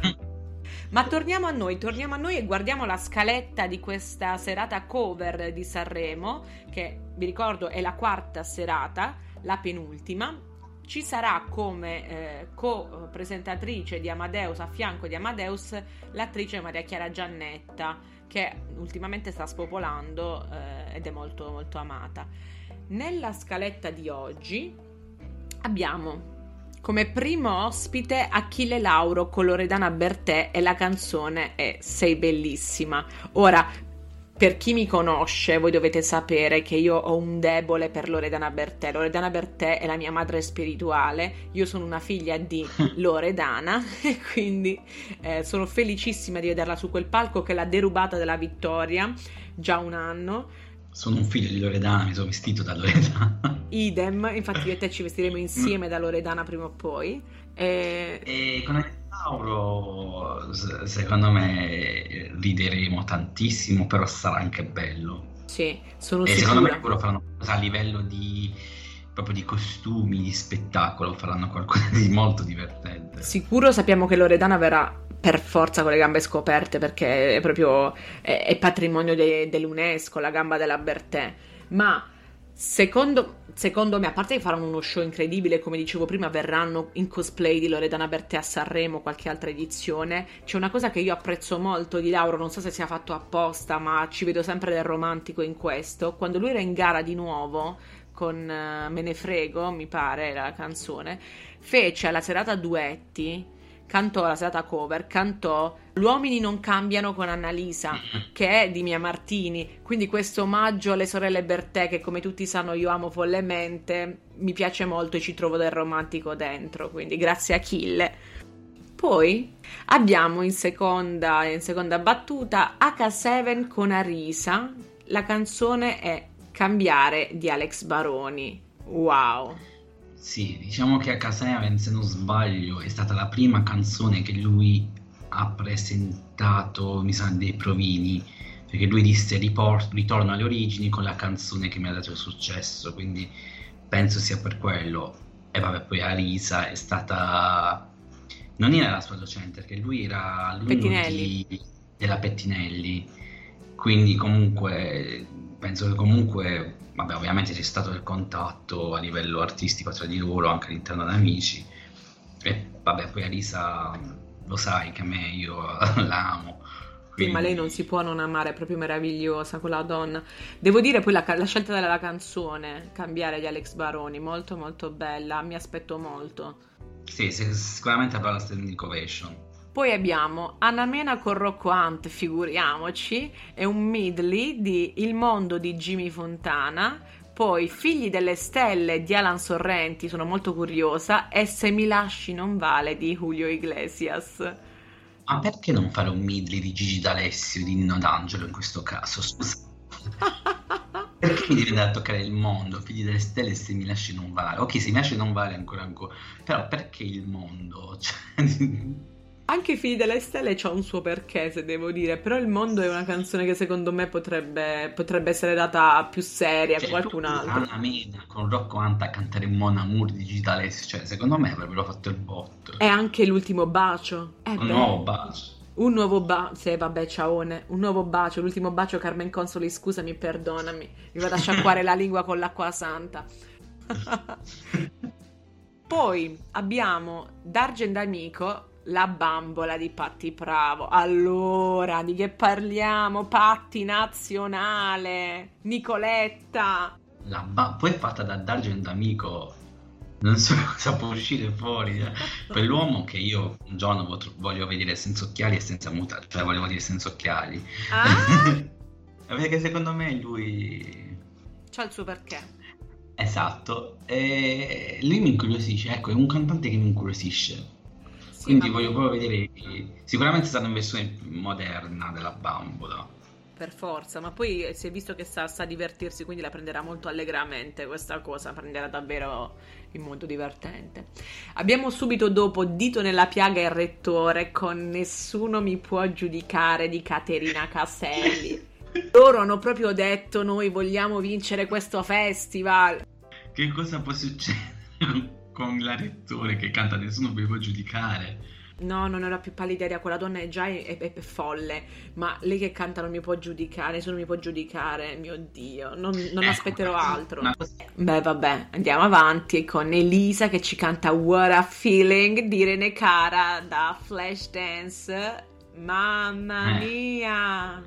Ma torniamo a noi, torniamo a noi e guardiamo la scaletta di questa serata cover di Sanremo, che vi ricordo è la quarta serata, la penultima. Ci sarà come eh, co-presentatrice di Amadeus, a fianco di Amadeus, l'attrice Maria Chiara Giannetta che ultimamente sta spopolando eh, ed è molto molto amata. Nella scaletta di oggi abbiamo come primo ospite Achille Lauro con Loredana Bertè e la canzone è Sei bellissima. Ora, per chi mi conosce, voi dovete sapere che io ho un debole per Loredana Bertè. Loredana Bertè è la mia madre spirituale, io sono una figlia di [laughs] Loredana e quindi eh, sono felicissima di vederla su quel palco che l'ha derubata della vittoria già un anno. Sono un figlio di Loredana, mi sono vestito da Loredana. Idem, infatti io e te ci vestiremo insieme da Loredana prima o poi. E, e con Mauro, secondo me rideremo tantissimo, però sarà anche bello. Sì, sono e sicura. secondo me loro faranno a livello di proprio di costumi, di spettacolo, faranno qualcosa di molto divertente. Sicuro sappiamo che Loredana verrà per forza con le gambe scoperte perché è proprio è, è patrimonio de, dell'UNESCO, la gamba della Bertè. Ma Secondo, secondo, me, a parte che faranno uno show incredibile, come dicevo prima, verranno in cosplay di Loredana Bertè a Sanremo, qualche altra edizione. C'è una cosa che io apprezzo molto di Lauro, non so se sia fatto apposta, ma ci vedo sempre del romantico in questo. Quando lui era in gara di nuovo con uh, Me ne frego, mi pare, la canzone, fece alla serata duetti cantò la serata cover, cantò Gli uomini non cambiano con Annalisa, [laughs] che è di Mia Martini. Quindi questo omaggio alle sorelle Bertè, che come tutti sanno io amo follemente, mi piace molto e ci trovo del romantico dentro. Quindi grazie Achille. Poi abbiamo in seconda, in seconda battuta H7 con Arisa. La canzone è Cambiare di Alex Baroni. Wow! Sì, diciamo che a Casaven, se non sbaglio, è stata la prima canzone che lui ha presentato, mi sa, dei provini, perché lui disse riport- ritorno alle origini con la canzone che mi ha dato il successo, quindi penso sia per quello. E vabbè, poi Arisa è stata... Non era la sua docente, perché lui era alunno di... della Pettinelli, quindi comunque penso che comunque vabbè, ovviamente c'è stato il contatto a livello artistico tra di loro, anche all'interno di amici. E vabbè, poi Arisa lo sai che a me io [laughs] l'amo. Quindi... Sì, ma lei non si può non amare, è proprio meravigliosa quella donna. Devo dire poi la, la scelta della canzone, Cambiare di Alex Baroni, molto molto bella, mi aspetto molto. Sì, sicuramente avrà la standing ovation. Poi abbiamo Anamena con Rocco Hunt, figuriamoci, è un medley di Il mondo di Jimmy Fontana, poi Figli delle stelle di Alan Sorrenti, sono molto curiosa, e Se mi lasci non vale di Julio Iglesias. Ma perché non fare un medley di Gigi D'Alessio, di Nino D'Angelo in questo caso? Scusa. [laughs] perché mi devi andare a toccare il mondo? Figli delle stelle se mi lasci non vale. Ok, se mi lasci non vale ancora ancora. Però perché il mondo? [laughs] Cioè... Anche I figli delle stelle c'ha un suo perché, se devo dire, però Il mondo è una canzone che secondo me potrebbe, potrebbe essere data più seria cioè, qualcun altro. Anna Mena con Rocco Anta a cantare Mon Amour digitale, cioè secondo me avrebbero fatto il botto. E anche l'ultimo bacio. Eh un beh. nuovo bacio. Un nuovo bacio, sì, vabbè, ciaone. Un nuovo bacio, l'ultimo bacio, Carmen Consoli, scusami, perdonami. Mi vado a sciacquare la lingua con l'acqua santa. [laughs] Poi abbiamo D'Argent Amico la bambola di Patti Bravo. Allora, di che parliamo? Patti nazionale, Nicoletta. La ba- poi è fatta da D'Argent Amico. Non so [laughs] cosa può uscire fuori. Eh. Per l'uomo che io un giorno voglio vedere senza occhiali e senza mutare, cioè volevo dire senza occhiali. Ah? [laughs] Perché secondo me lui... C'ha il suo perché. Esatto, e lui mi incuriosisce, ecco, è un cantante che mi incuriosisce quindi voglio proprio vedere, sicuramente sarà una versione moderna della bambola. Per forza, ma poi si è visto che sa, sa, divertirsi, quindi la prenderà molto allegramente questa cosa, prenderà davvero in modo divertente. Abbiamo subito dopo Dito nella piaga il rettore con Nessuno mi può giudicare di Caterina Caselli. [laughs] Loro hanno proprio detto noi vogliamo vincere questo festival. Che cosa può succedere? con la rettore che canta Nessuno può giudicare. No, non ho la più pallida idea, quella donna è già è, è, è, folle, ma lei che canta non mi può giudicare, nessuno mi può giudicare, mio Dio, non, non eh, aspetterò altro. Cosa... Beh, vabbè, andiamo avanti con Elisa che ci canta What a Feeling di Rene Cara da Flashdance. Mamma eh. mia!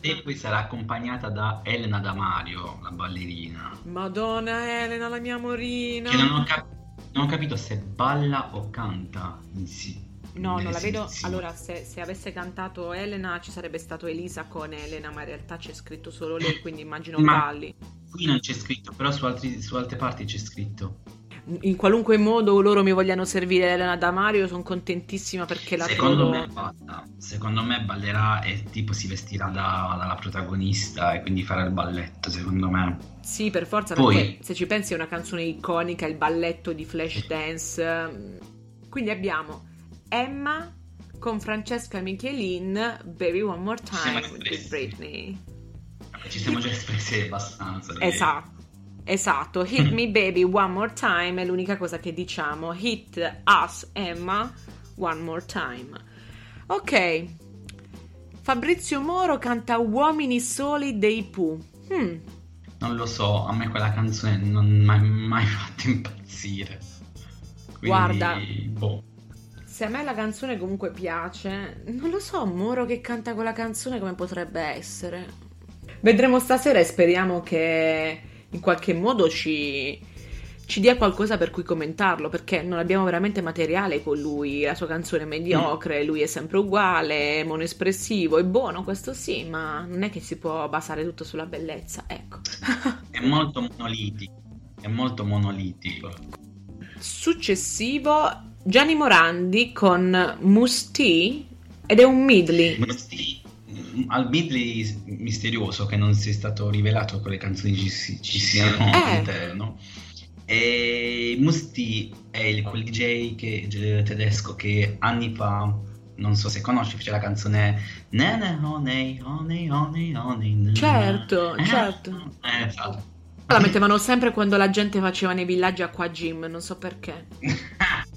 E poi sarà accompagnata da Elena Damario, la ballerina. Madonna Elena, la mia amorina. Che non ho capito non ho capito se balla o canta in sì. No, non la vedo. Allora, se, se, avesse cantato Elena, ci sarebbe stato Elisa con Elena, ma in realtà c'è scritto solo lei, quindi immagino ma balli. Qui non c'è scritto, però su, altri, su altre parti c'è scritto in qualunque modo loro mi vogliano servire Elena da Mario, sono contentissima perché la secondo trovo... me balla. secondo me ballerà e tipo si vestirà da, dalla protagonista e quindi farà il balletto secondo me. Sì per forza Poi... perché se ci pensi è una canzone iconica il balletto di Flashdance quindi abbiamo Emma con Francesca Michelin Baby One More Time with Britney. Ci siamo già espressi abbastanza esatto Esatto, Hit Me Baby One More Time è l'unica cosa che diciamo. Hit Us Emma One More Time. Ok. Fabrizio Moro canta Uomini soli dei Pooh. Hmm. Non lo so, a me quella canzone non mi ha mai [laughs] fatto impazzire. Quindi, Guarda, boh. se a me la canzone comunque piace, non lo so, Moro che canta quella canzone come potrebbe essere. Vedremo stasera e speriamo che in qualche modo ci, ci dia qualcosa per cui commentarlo, perché non abbiamo veramente materiale con lui. La sua canzone è mediocre, mm. lui è sempre uguale, è monoespressivo, è buono, questo sì, ma non è che si può basare tutto sulla bellezza, ecco. è molto monolitico, è molto monolitico. Successivo, Gianni Morandi con Musti ed è un midley. Musti al medley misterioso che non si è stato rivelato con le canzoni ci, ci siano eh. all'interno. E Musti è il, quel DJ che, tedesco che anni fa, non so se conosci, fece la canzone Nene honey, honey, honey, honey. Certo, eh? certo. Eh, esatto. La mettevano sempre quando la gente faceva nei villaggi acqua gym, non so perché. [laughs]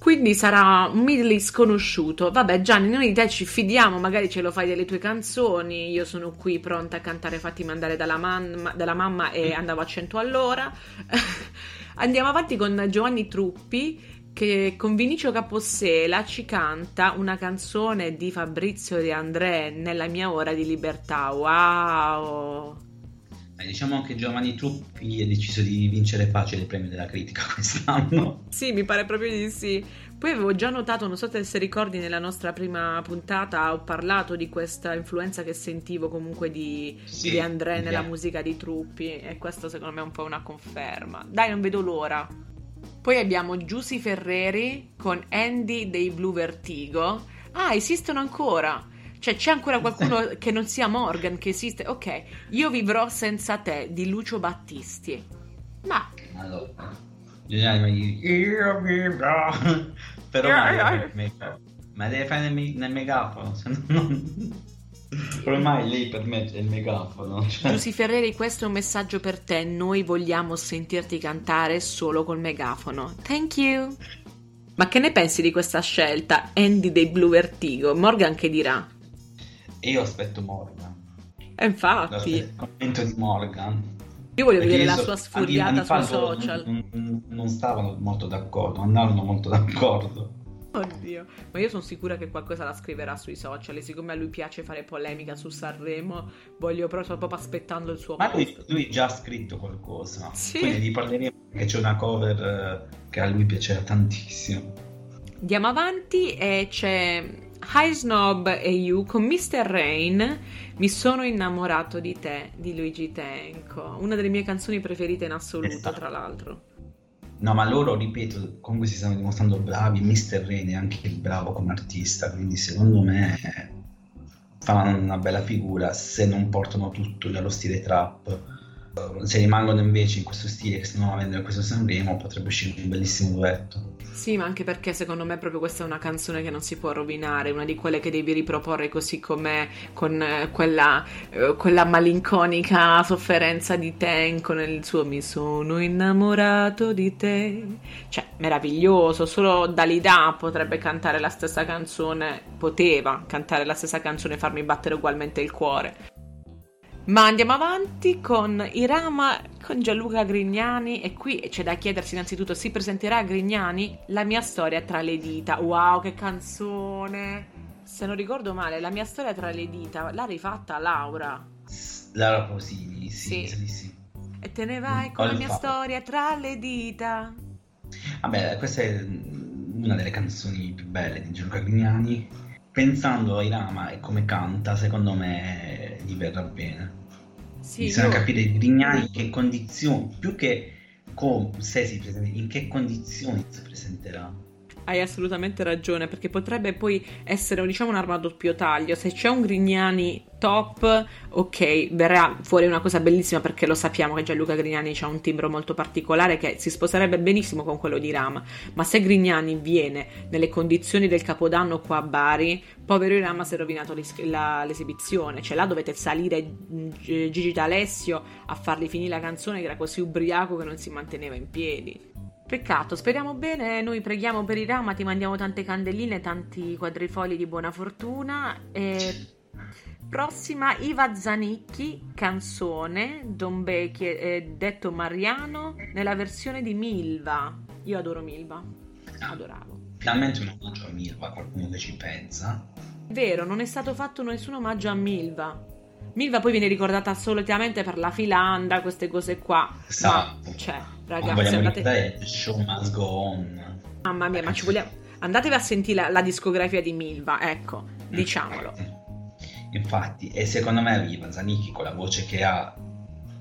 Quindi sarà un Midley sconosciuto. Vabbè, Gianni, noi di te ci fidiamo, magari ce lo fai delle tue canzoni. Io sono qui pronta a cantare Fatti mandare dalla, man- dalla mamma e andavo a 100 all'ora. [laughs] Andiamo avanti con Giovanni Truppi che con Vinicio Capossela ci canta una canzone di Fabrizio De André nella mia ora di libertà. Wow! Diciamo che Giovanni Truppi ha deciso di vincere pace del premio della critica [laughs] quest'anno. Sì, mi pare proprio di sì. Poi avevo già notato, non so se ricordi, nella nostra prima puntata ho parlato di questa influenza che sentivo comunque di, sì, di André yeah. nella musica di Truppi e questo secondo me è un po' una conferma. Dai, non vedo l'ora. Poi abbiamo Giusy Ferreri con Andy dei Blue Vertigo. Ah, esistono ancora. Cioè, c'è ancora qualcuno che non sia Morgan che esiste? Ok, io vivrò senza te di Lucio Battisti. Ma. Allora. Io vivrò. Però ma, ma deve fare nel, nel megafono. Se no, Ormai [laughs] lei per me è il megafono. Cioè. Giusy Ferreri, questo è un messaggio per te. Noi vogliamo sentirti cantare solo col megafono. Thank you. Ma che ne pensi di questa scelta? Andy dei Blue Vertigo. Morgan che dirà? Io aspetto Morgan. E infatti. Il commento di Morgan. Io voglio Perché vedere la so, sua sfuriata sui social. Non, non, stavano molto d'accordo, andarono molto d'accordo. Oddio, ma io sono sicura che qualcosa la scriverà sui social e siccome a lui piace fare polemica su Sanremo, voglio proprio, proprio aspettando il suo Ma lui, lui, già ha scritto qualcosa, sì. quindi gli parleremo che c'è una cover eh, che a lui piacerà tantissimo. Andiamo avanti e c'è High Snob e You con Mr. Rain, Mi sono innamorato di te di Luigi Tenco, una delle mie canzoni preferite in assoluto, esatto. tra l'altro. No, ma loro, ripeto, comunque si stanno dimostrando bravi. Mr. Rain è anche bravo come artista, quindi secondo me fanno una bella figura se non portano tutto dallo stile trap se rimangono invece in questo stile che stanno avendo in questo Sanremo potrebbe uscire un bellissimo duetto. Sì ma anche perché secondo me proprio questa è una canzone che non si può rovinare una di quelle che devi riproporre così com'è con eh, quella, eh, quella, malinconica sofferenza di Tenco nel suo mi sono innamorato di te cioè meraviglioso solo Dalida potrebbe cantare la stessa canzone poteva cantare la stessa canzone e farmi battere ugualmente il cuore ma andiamo avanti con Irama, con Gianluca Grignani e qui c'è da chiedersi innanzitutto, si presenterà a Grignani la mia storia tra le dita. Wow, che canzone! Se non ricordo male, la mia storia tra le dita l'ha rifatta Laura. Laura Posini, sì, sì. sì, sì. E te ne vai con la mia fatto. storia tra le dita. Vabbè, questa è una delle canzoni più belle di Gianluca Grignani. Pensando a Irama e come canta, secondo me verrà bene. Sì, Bisogna io... capire Grignani in che condizioni, più che com- se si presenta, in che condizioni si presenterà. Hai assolutamente ragione, perché potrebbe poi essere diciamo un'arma a doppio taglio. Se c'è un Grignani top, ok, verrà fuori una cosa bellissima perché lo sappiamo che Gianluca Grignani ha un timbro molto particolare che si sposerebbe benissimo con quello di Rama. Ma se Grignani viene nelle condizioni del capodanno qua a Bari, povero Rama si è rovinato la- l'esibizione. Cioè là dovete salire mm, Gigi D'Alessio a fargli finire la canzone che era così ubriaco che non si manteneva in piedi. Peccato, speriamo bene, noi preghiamo per i Rama, ti mandiamo tante candeline, tanti quadrifogli di buona fortuna e prossima Iva Zanicchi, canzone, Don Becchi, eh, detto Mariano, nella versione di Milva. Io adoro Milva, adoravo. Finalmente un omaggio a Milva, qualcuno che ci pensa. Vero, non è stato fatto nessun omaggio a Milva. Milva poi viene ricordata solitamente per la filanda, queste cose qua. Esatto. Ma, cioè, ragazzi, andate... The show must go on. Mamma mia, ma ci vogliamo... Andatevi a sentire la, la discografia di Milva, ecco, diciamolo. Infatti, e secondo me Viva Zanicchi con la voce che ha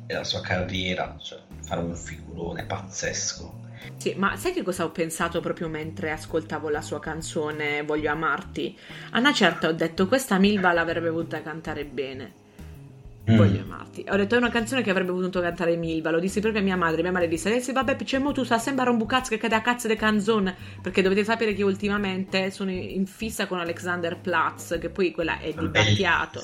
e la sua carriera, cioè fare un figurone pazzesco. Sì, ma sai che cosa ho pensato proprio mentre ascoltavo la sua canzone Voglio amarti? A una certa ho detto questa Milva l'avrebbe voluta cantare bene. Mm. Voglio amarti. Ho detto è una canzone che avrebbe voluto cantare Milva. Lo dissi proprio a mia madre. Mia madre disse: eh, Vabbè, c'è tu sa sembra un bucazzo che cade a cazzo di canzone. Perché dovete sapere che ultimamente sono in fissa con Alexander Platz, che poi quella è di Battiato.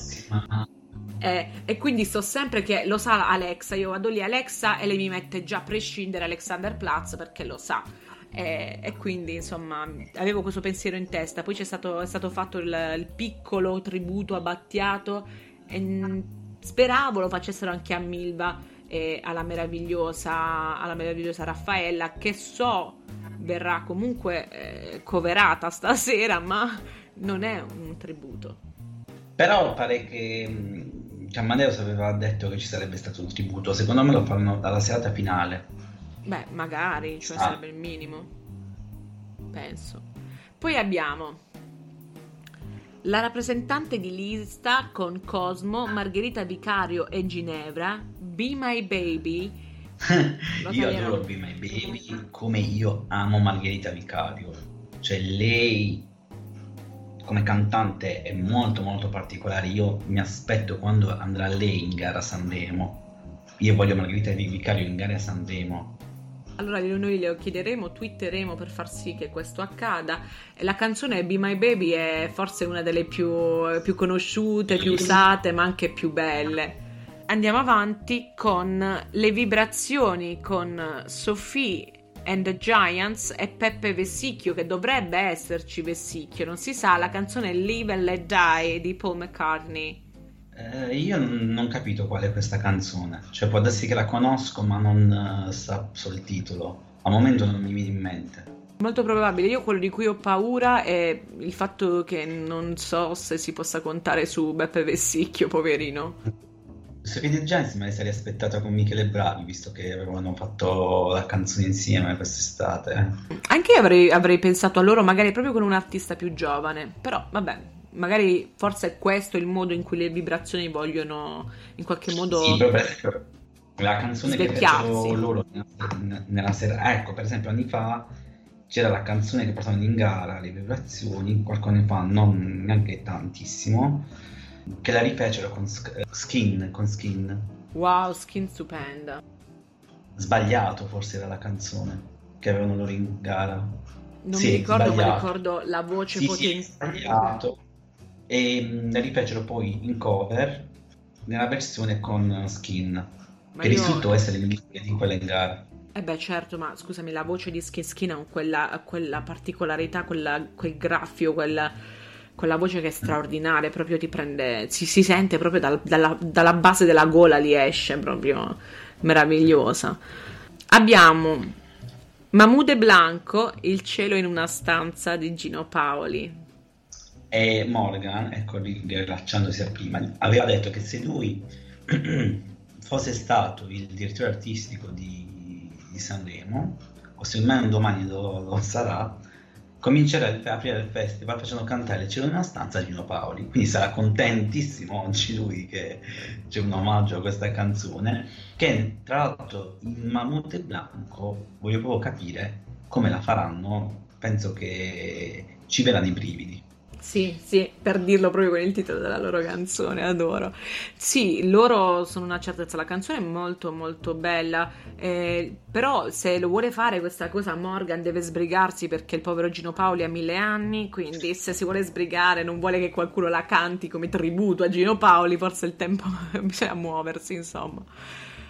Eh, e quindi sto sempre che lo sa Alexa. Io vado lì, Alexa, e lei mi mette già a prescindere Alexander Platz perché lo sa. E, e, quindi insomma avevo questo pensiero in testa. Poi c'è stato, è stato fatto il, il piccolo tributo a Battiato. E Speravo lo facessero anche a Milva e alla meravigliosa, alla meravigliosa Raffaella, che so verrà comunque eh, coverata stasera, ma non è un tributo. Però pare che che Amadeus aveva detto che ci sarebbe stato un tributo, secondo me lo faranno dalla serata finale. Beh, magari, cioè ah. sarebbe il minimo. Penso. Poi abbiamo la rappresentante di lista con Cosmo, Margherita Vicario e Ginevra, Be My Baby. [laughs] io adoro Be My Baby come io amo Margherita Vicario. Cioè lei come cantante è molto molto particolare. Io mi aspetto quando andrà lei in gara a Sanremo. Io voglio Margherita Vicario in gara a Sanremo allora noi le chiederemo, twitteremo per far sì che questo accada. La canzone Be My Baby è forse una delle più, più conosciute, più usate, ma anche più belle. Andiamo avanti con le vibrazioni con Sophie and the Giants e Peppe Vessicchio, che dovrebbe esserci Vessicchio, non si sa, la canzone Live and Let Die di Paul McCartney. Eh, io non ho capito qual è questa canzone, cioè può darsi che la conosco ma non uh, sappio il titolo, al momento non mi viene in mente. Molto probabile, io quello di cui ho paura è il fatto che non so se si possa contare su Beppe Vessicchio, poverino. Se vedi Giants me ne sarei aspettata con Michele Bravi, visto che avevano fatto la canzone insieme quest'estate. Anche io avrei, avrei pensato a loro magari proprio con un artista più giovane, però vabbè, magari forse è questo il modo in cui le vibrazioni vogliono in qualche modo sì, la canzone che fecero loro nella, nella sera ecco per esempio anni fa c'era la canzone che portavano in gara le vibrazioni qualche anno fa non neanche tantissimo che la rifecero con Skin con Skin. Wow Skin stupenda. Sbagliato forse era la canzone che avevano loro in gara. Non sì, mi ricordo sbagliato. ma ricordo la voce sì, potente. sì, sbagliato e mm, rifecero poi in cover nella versione con skin ma che io... risultò essere migliore di quella in gara eh beh certo ma scusami la voce di Skin Skin ha quella, quella particolarità quella, quel graffio quella, quella voce che è straordinaria proprio ti prende si, si sente proprio dal, dalla, dalla base della gola li esce proprio meravigliosa abbiamo Mahmoud Blanco, Il cielo in una stanza di Gino Paoli. E Morgan, ecco rilacciandosi a prima, aveva detto che se lui [clears throat] fosse stato il direttore artistico di, di Sanremo, o se mai un domani lo, lo sarà, comincerà a aprire il festival facendo cantare in una stanza di Gino Paoli. Quindi sarà contentissimo oggi lui che c'è un omaggio a questa canzone. Che tra l'altro in Mamute Blanco voglio proprio capire come la faranno. Penso che ci verranno i brividi. Sì, sì, per dirlo proprio con il titolo della loro canzone, adoro. Sì, loro sono una certezza, la canzone è molto molto bella, eh, però se lo vuole fare questa cosa Morgan deve sbrigarsi perché il povero Gino Paoli ha mille anni, quindi se si vuole sbrigare non vuole che qualcuno la canti come tributo a Gino Paoli, forse il tempo [laughs] bisogna muoversi, insomma.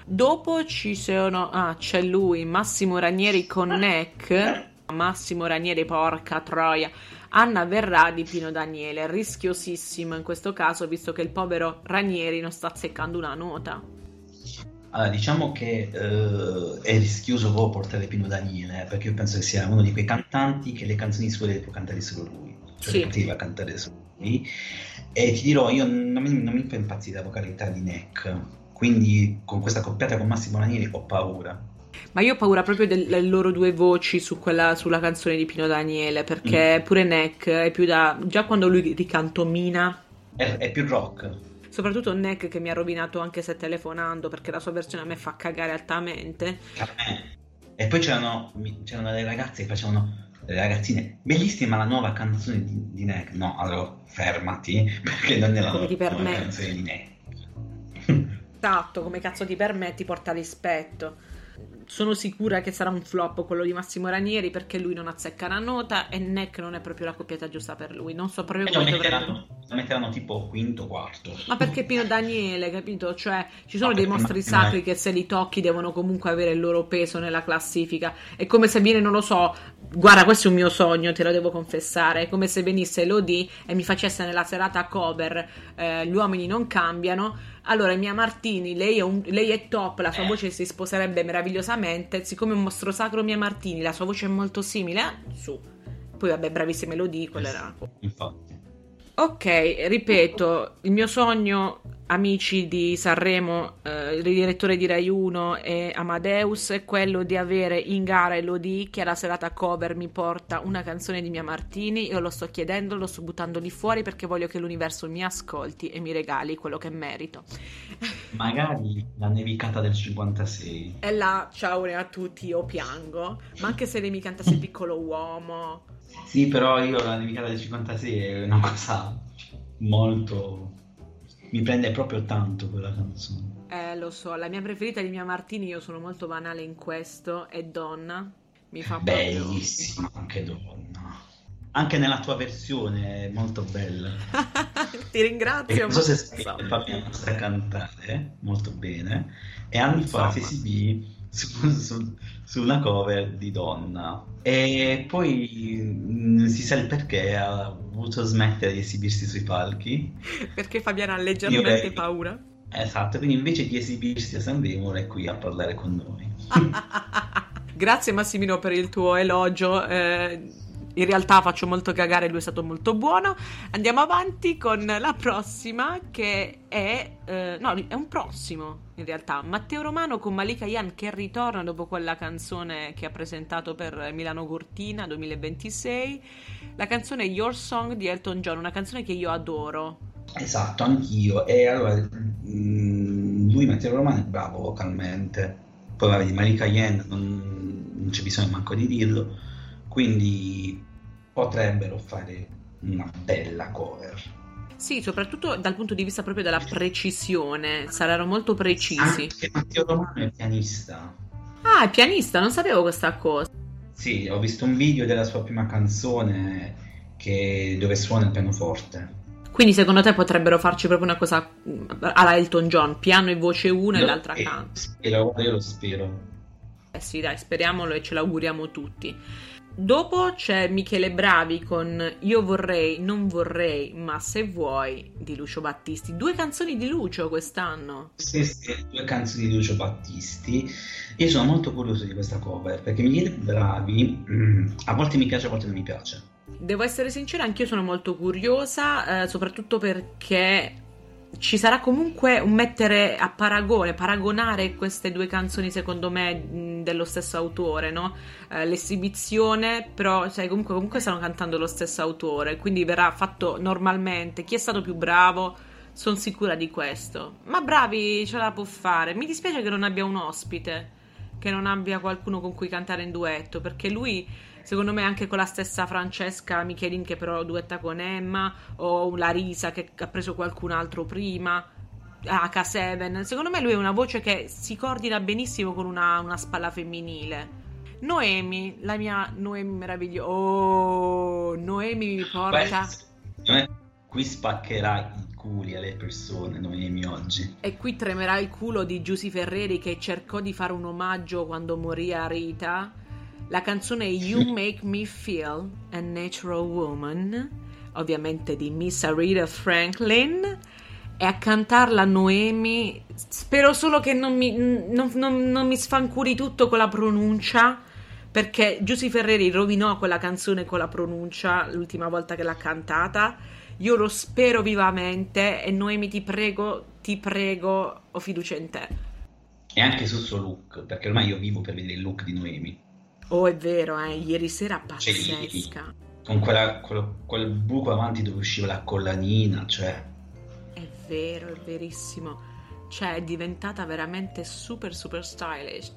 Dopo ci sono, ah, c'è lui, Massimo Ranieri con Neck, Massimo Ranieri, porca troia Anna verrà di Pino Daniele, rischiosissimo in questo caso visto che il povero Ranieri non sta azzeccando una nota. Allora, diciamo che uh, è rischioso proprio portare Pino Daniele, eh, perché io penso che sia uno di quei cantanti che le canzoni sue le può cantare solo lui, cioè sì. poteva cantare solo lui. E ti dirò, io non mi, non mi fa impazzire la vocalità di Neck, quindi con questa coppiata con Massimo Ranieri ho paura. Ma io ho paura proprio delle loro due voci su quella, sulla canzone di Pino Daniele, perché mm. pure Neck è più da... Già quando lui ricantomina... È, è più rock. Soprattutto Neck che mi ha rovinato anche se telefonando, perché la sua versione a me fa cagare altamente. E poi c'erano, c'erano delle ragazze che facevano ragazzine, bellissima la nuova canzone di, di Neck. No, allora fermati, [laughs] perché non è la nuova canzone di Neck. [laughs] Esatto, come cazzo ti permetti, porta rispetto sono sicura che sarà un flop quello di Massimo Ranieri perché lui non azzecca una nota e Neck non è proprio la coppiata giusta per lui. Non so proprio come dovrebbero. Lo metteranno tipo quinto, quarto. Ma perché Pino Daniele, capito? Cioè, ci sono no, dei mostri sacri che se li tocchi devono comunque avere il loro peso nella classifica. È come se viene, non lo so, guarda, questo è un mio sogno, te lo devo confessare. È come se venisse Lodi e mi facesse nella serata cover eh, Gli uomini non cambiano allora, Mia Martini, lei è, un, lei è top, la sua eh. voce si sposerebbe meravigliosamente. Siccome è un mostro sacro Mia Martini, la sua voce è molto simile, su. Poi, vabbè, bravissime melodie, quella era. Infatti. Ok, ripeto, il mio sogno amici di Sanremo, eh, il direttore di Rai 1 e Amadeus, è quello di avere in gara Elodie che alla serata cover mi porta una canzone di Mia Martini. Io lo sto chiedendo, lo sto buttando lì fuori perché voglio che l'universo mi ascolti e mi regali quello che merito. Magari la nevicata del 56. E là, ciao a tutti, io piango. Ma anche se nevicata sei piccolo uomo. Sì, però io la nevicata del 56 è una cosa molto mi prende proprio tanto quella canzone. Eh, lo so, la mia preferita di Mia Martini, io sono molto banale in questo, è Donna. Mi fa Bellissima proprio... anche Donna. Anche nella tua versione è molto bella. [laughs] Ti ringrazio. E non so se Fabiano sa cantare molto bene. E anni fa FSB [laughs] su, su, su, una cover di Donna. E poi mh, mm, si sa il perché ha voluto smettere di esibirsi sui palchi. Perché Fabiana ha leggermente paura. Esatto, quindi invece di esibirsi a Sanremo è qui a parlare con noi. [laughs] Grazie Massimino per il tuo elogio. Eh in realtà faccio molto cagare, lui è stato molto buono. Andiamo avanti con la prossima che è... Eh, no, è un prossimo in realtà. Matteo Romano con Malika Yan che ritorna dopo quella canzone che ha presentato per Milano Cortina 2026. La canzone Your Song di Elton John, una canzone che io adoro. Esatto, anch'io. E allora, mm, lui Matteo Romano è bravo vocalmente. Poi vabbè, di Malika Yan non, non c'è bisogno manco di dirlo. Quindi potrebbero fare una bella cover. Sì, soprattutto dal punto di vista proprio della precisione, saranno molto precisi. Anche Matteo Romano è pianista. Ah, è pianista, non sapevo questa cosa. Sì, ho visto un video della sua prima canzone che... dove suona il pianoforte. Quindi secondo te potrebbero farci proprio una cosa alla Elton John, piano e voce una e l'altra canta? Spero, io lo spero. Eh sì, dai, speriamolo e ce l'auguriamo tutti. Dopo c'è Michele Bravi con Io vorrei, non vorrei, ma se vuoi di Lucio Battisti. Due canzoni di Lucio quest'anno. Sì, sì, due canzoni di Lucio Battisti. Io sono molto curioso di questa cover perché Michele Bravi mm, a volte mi piace, a volte non mi piace. Devo essere sincera, anch'io sono molto curiosa, eh, soprattutto perché ci sarà comunque un mettere a paragone, paragonare queste due canzoni secondo me dello stesso autore, no? Eh, l'esibizione, però cioè, comunque, comunque stanno cantando lo stesso autore, quindi verrà fatto normalmente. Chi è stato più bravo? Sono sicura di questo. Ma bravi ce la può fare. Mi dispiace che non abbia un ospite, che non abbia qualcuno con cui cantare in duetto, perché lui secondo me anche con la stessa Francesca Michelin che però duetta con Emma o Larisa che ha preso qualcun altro prima H7 secondo me lui è una voce che si coordina benissimo con una, una spalla femminile. Noemi la mia Noemi meravigliosa oh Noemi mi porta. Beh, qui spaccherà i culi alle persone Noemi oggi. E qui tremerà il culo di Giusy Ferreri che cercò di fare un omaggio quando morì a Rita la canzone You Make Me Feel a Natural Woman, ovviamente di Miss Arita Franklin, e a cantarla Noemi. Spero solo che non mi, non, non, non mi sfancuri tutto con la pronuncia, perché Giusy Ferreri rovinò quella canzone con la pronuncia l'ultima volta che l'ha cantata. Io lo spero vivamente e Noemi ti prego, ti prego, ho fiducia in te. E anche sul suo look, perché ormai io vivo per vedere il look di Noemi. Oh, è vero, eh, ieri sera pazzesca. Cioè, con quella, quel, quel buco avanti dove usciva la collanina, cioè... È vero, è verissimo. Cioè, è diventata veramente super, super stylish.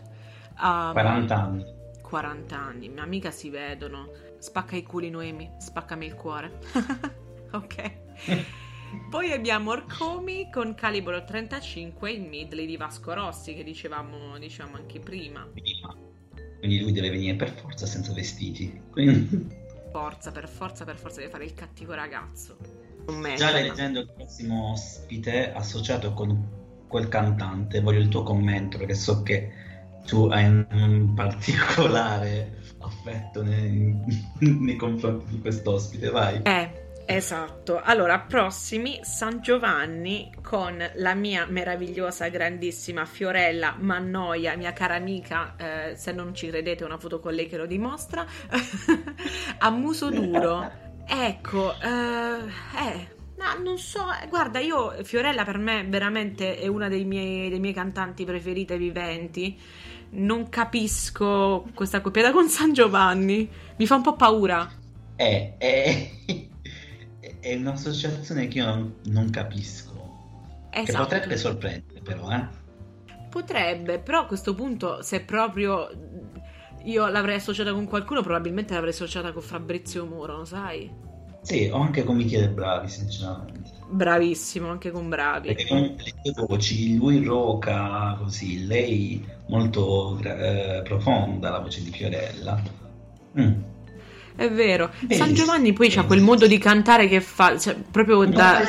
Um, 40 anni. 40 anni, ma mica si vedono. Spacca i culi, Noemi, spaccami il cuore. [laughs] ok. [laughs] Poi abbiamo Orcomi con calibro 35, il midley di Vasco Rossi, che dicevamo, dicevamo anche prima. Prima quindi lui deve venire per forza senza vestiti. Quindi... Forza, per forza, per forza deve fare il cattivo ragazzo. Già leggendo il prossimo ospite associato con quel cantante, voglio il tuo commento perché so che tu hai un particolare [laughs] affetto nei, nei confronti di quest'ospite, vai. Eh, Esatto, allora prossimi San Giovanni con la mia meravigliosa, grandissima Fiorella Mannoia, mia cara amica, eh, se non ci credete una foto con lei che lo dimostra, [laughs] a muso duro. Ecco, eh, eh, Ma non so, eh, guarda, io Fiorella per me veramente è una dei miei, dei miei cantanti preferite viventi. Non capisco questa coppia con San Giovanni, mi fa un po' paura. È, è, è un'associazione che io non, non capisco. Esatto. Che potrebbe sorprendere, però, eh? Potrebbe, però a questo punto, se proprio io l'avrei associata con qualcuno, probabilmente l'avrei associata con Fabrizio Muro, sai? Sì, o anche con Michele Bravi, sinceramente. Bravissimo, anche con Bravi. Perché con le due voci, lui roca così, lei molto eh, profonda, la voce di Fiorella. Mm. È vero. Beh, San Giovanni poi ha quel modo di cantare che fa, cioè, proprio da...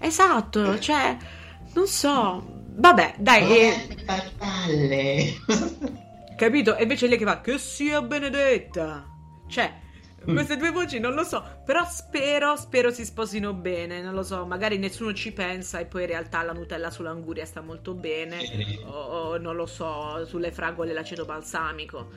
Esatto, cioè, non so. Vabbè, dai. Eh... Capito? E invece lei che fa, che sia benedetta. Cioè, Mm. Queste due voci non lo so, però spero, spero si sposino bene, non lo so, magari nessuno ci pensa e poi in realtà la Nutella sull'anguria sta molto bene, o, o non lo so, sulle fragole l'aceto balsamico.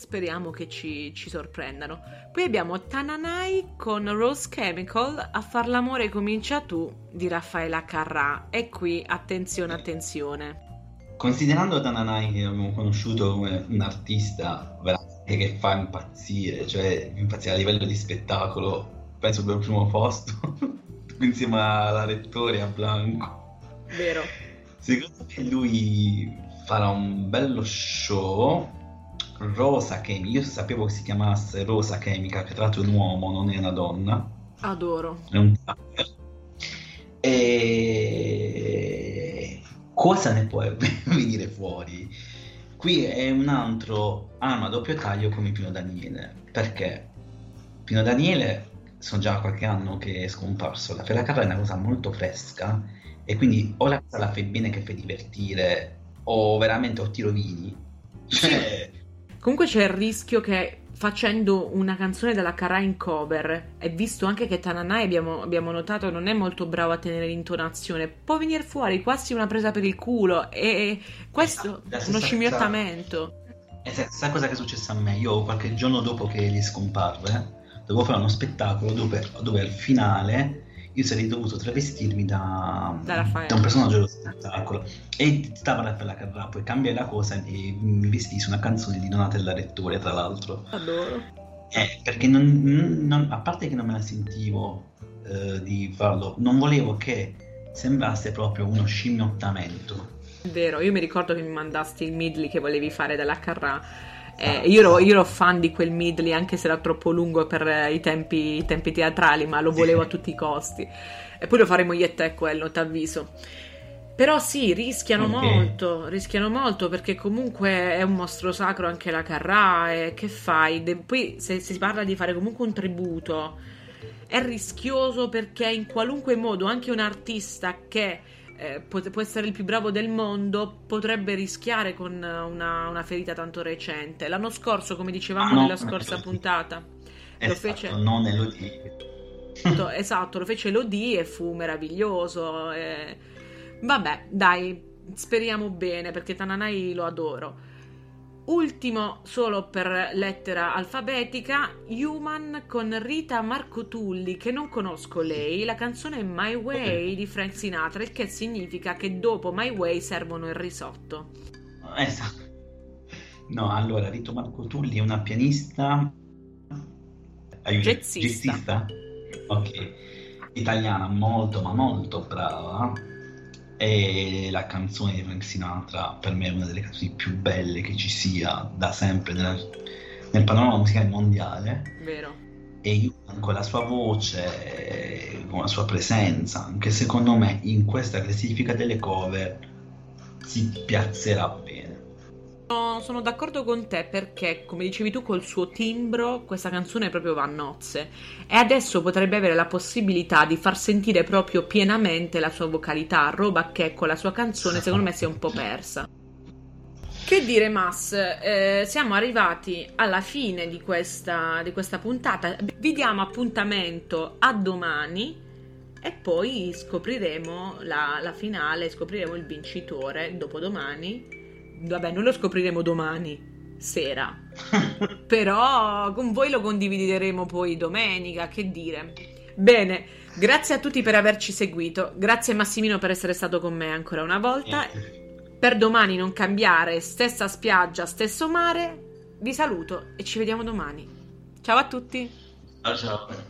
Speriamo che ci, ci, sorprendano. Poi abbiamo Tananai con Rose Chemical, A far l'amore comincia tu di Raffaella Carrà. E qui attenzione, attenzione. Considerando Tananai che abbiamo conosciuto come un artista veramente che fa impazzire, cioè impazzire a livello di spettacolo, penso per il primo posto, [laughs] insieme alla Rettore e a Blanco. Vero. Secondo me lui farà un bello show. Rosa Chemica, io sapevo che si chiamasse Rosa Chemica, che tra l'altro è un uomo, non è una donna. Adoro. È un tapper. E cosa ne può [laughs] venire fuori? Qui è un altro arma a doppio taglio come Pino Daniele. Perché Pino Daniele sono già qualche anno che è scomparso. La Fela Carra è una cosa molto fresca e quindi o la, la fai bene che fai divertire o veramente o ti rovini. Cioè... Comunque c'è il rischio che facendo una canzone della Cara in cover e visto anche che Tananai abbiamo, abbiamo, notato non è molto bravo a tenere l'intonazione può venire fuori quasi una presa per il culo e questo è uno scimmiottamento la stessa cosa che è successa a me? Io qualche giorno dopo che gli scomparve dovevo fare uno spettacolo dove, dove al finale io sarei dovuto travestirmi da, da, da un personaggio dello spettacolo. E stava la bella carrà poi cambiai la cosa e mi vestii su una canzone di Donatella Rettore tra l'altro. Adoro. Eh, perché non, non, a parte che non me la sentivo eh, di farlo non volevo che sembrasse proprio uno scimmiottamento vero io mi ricordo che mi mandasti il midley che volevi fare dalla carrà eh, io, ero, io, ero, fan di quel midley anche se era troppo lungo per eh, i, tempi, i tempi, teatrali, ma lo volevo a tutti i costi. E poi lo faremo io e te quello, t'avviso. Però sì, rischiano okay. molto, rischiano molto perché comunque è un mostro sacro anche la Carrà e che fai? De- poi se si parla di fare comunque un tributo è rischioso perché in qualunque modo anche un artista che eh, può, può, essere il più bravo del mondo, potrebbe rischiare con una, una ferita tanto recente. L'anno scorso, come dicevamo ah, no, nella scorsa [laughs] puntata, esatto, lo fece... Non Elodie. esatto, lo fece Elodie e fu meraviglioso. E... Vabbè, dai, speriamo bene perché Tananai lo adoro. Ultimo, solo per lettera alfabetica, Human con Rita Marcotulli, che non conosco lei. La canzone è My Way di Frank Sinatra, il che significa che dopo My Way servono il risotto. Esatto. No, allora, Rita Marcotulli è una pianista... Aiuto, jazzista. jazzista? Ok. Italiana molto, ma molto brava e la canzone di Frank Sinatra per me è una delle canzoni più belle che ci sia da sempre nel, nel panorama musicale mondiale. Vero. E io con la sua voce, con la sua presenza, anche secondo me in questa classifica delle cover si piazzerà bene. No, sono d'accordo con te perché, come dicevi tu, col suo timbro questa canzone proprio va a nozze e adesso potrebbe avere la possibilità di far sentire proprio pienamente la sua vocalità, roba che con la sua canzone secondo me si è un po' persa. Che dire, Mas? Eh, siamo arrivati alla fine di questa, di questa puntata. Vi diamo appuntamento a domani e poi scopriremo la, la finale, scopriremo il vincitore dopodomani vabbè, noi lo scopriremo domani sera. [laughs] Però con voi lo condivideremo poi domenica, che dire. Bene, grazie a tutti per averci seguito. Grazie Massimino per essere stato con me ancora una volta. Per domani non cambiare, stessa spiaggia, stesso mare. Vi saluto e ci vediamo domani. Ciao a tutti. Ciao ciao.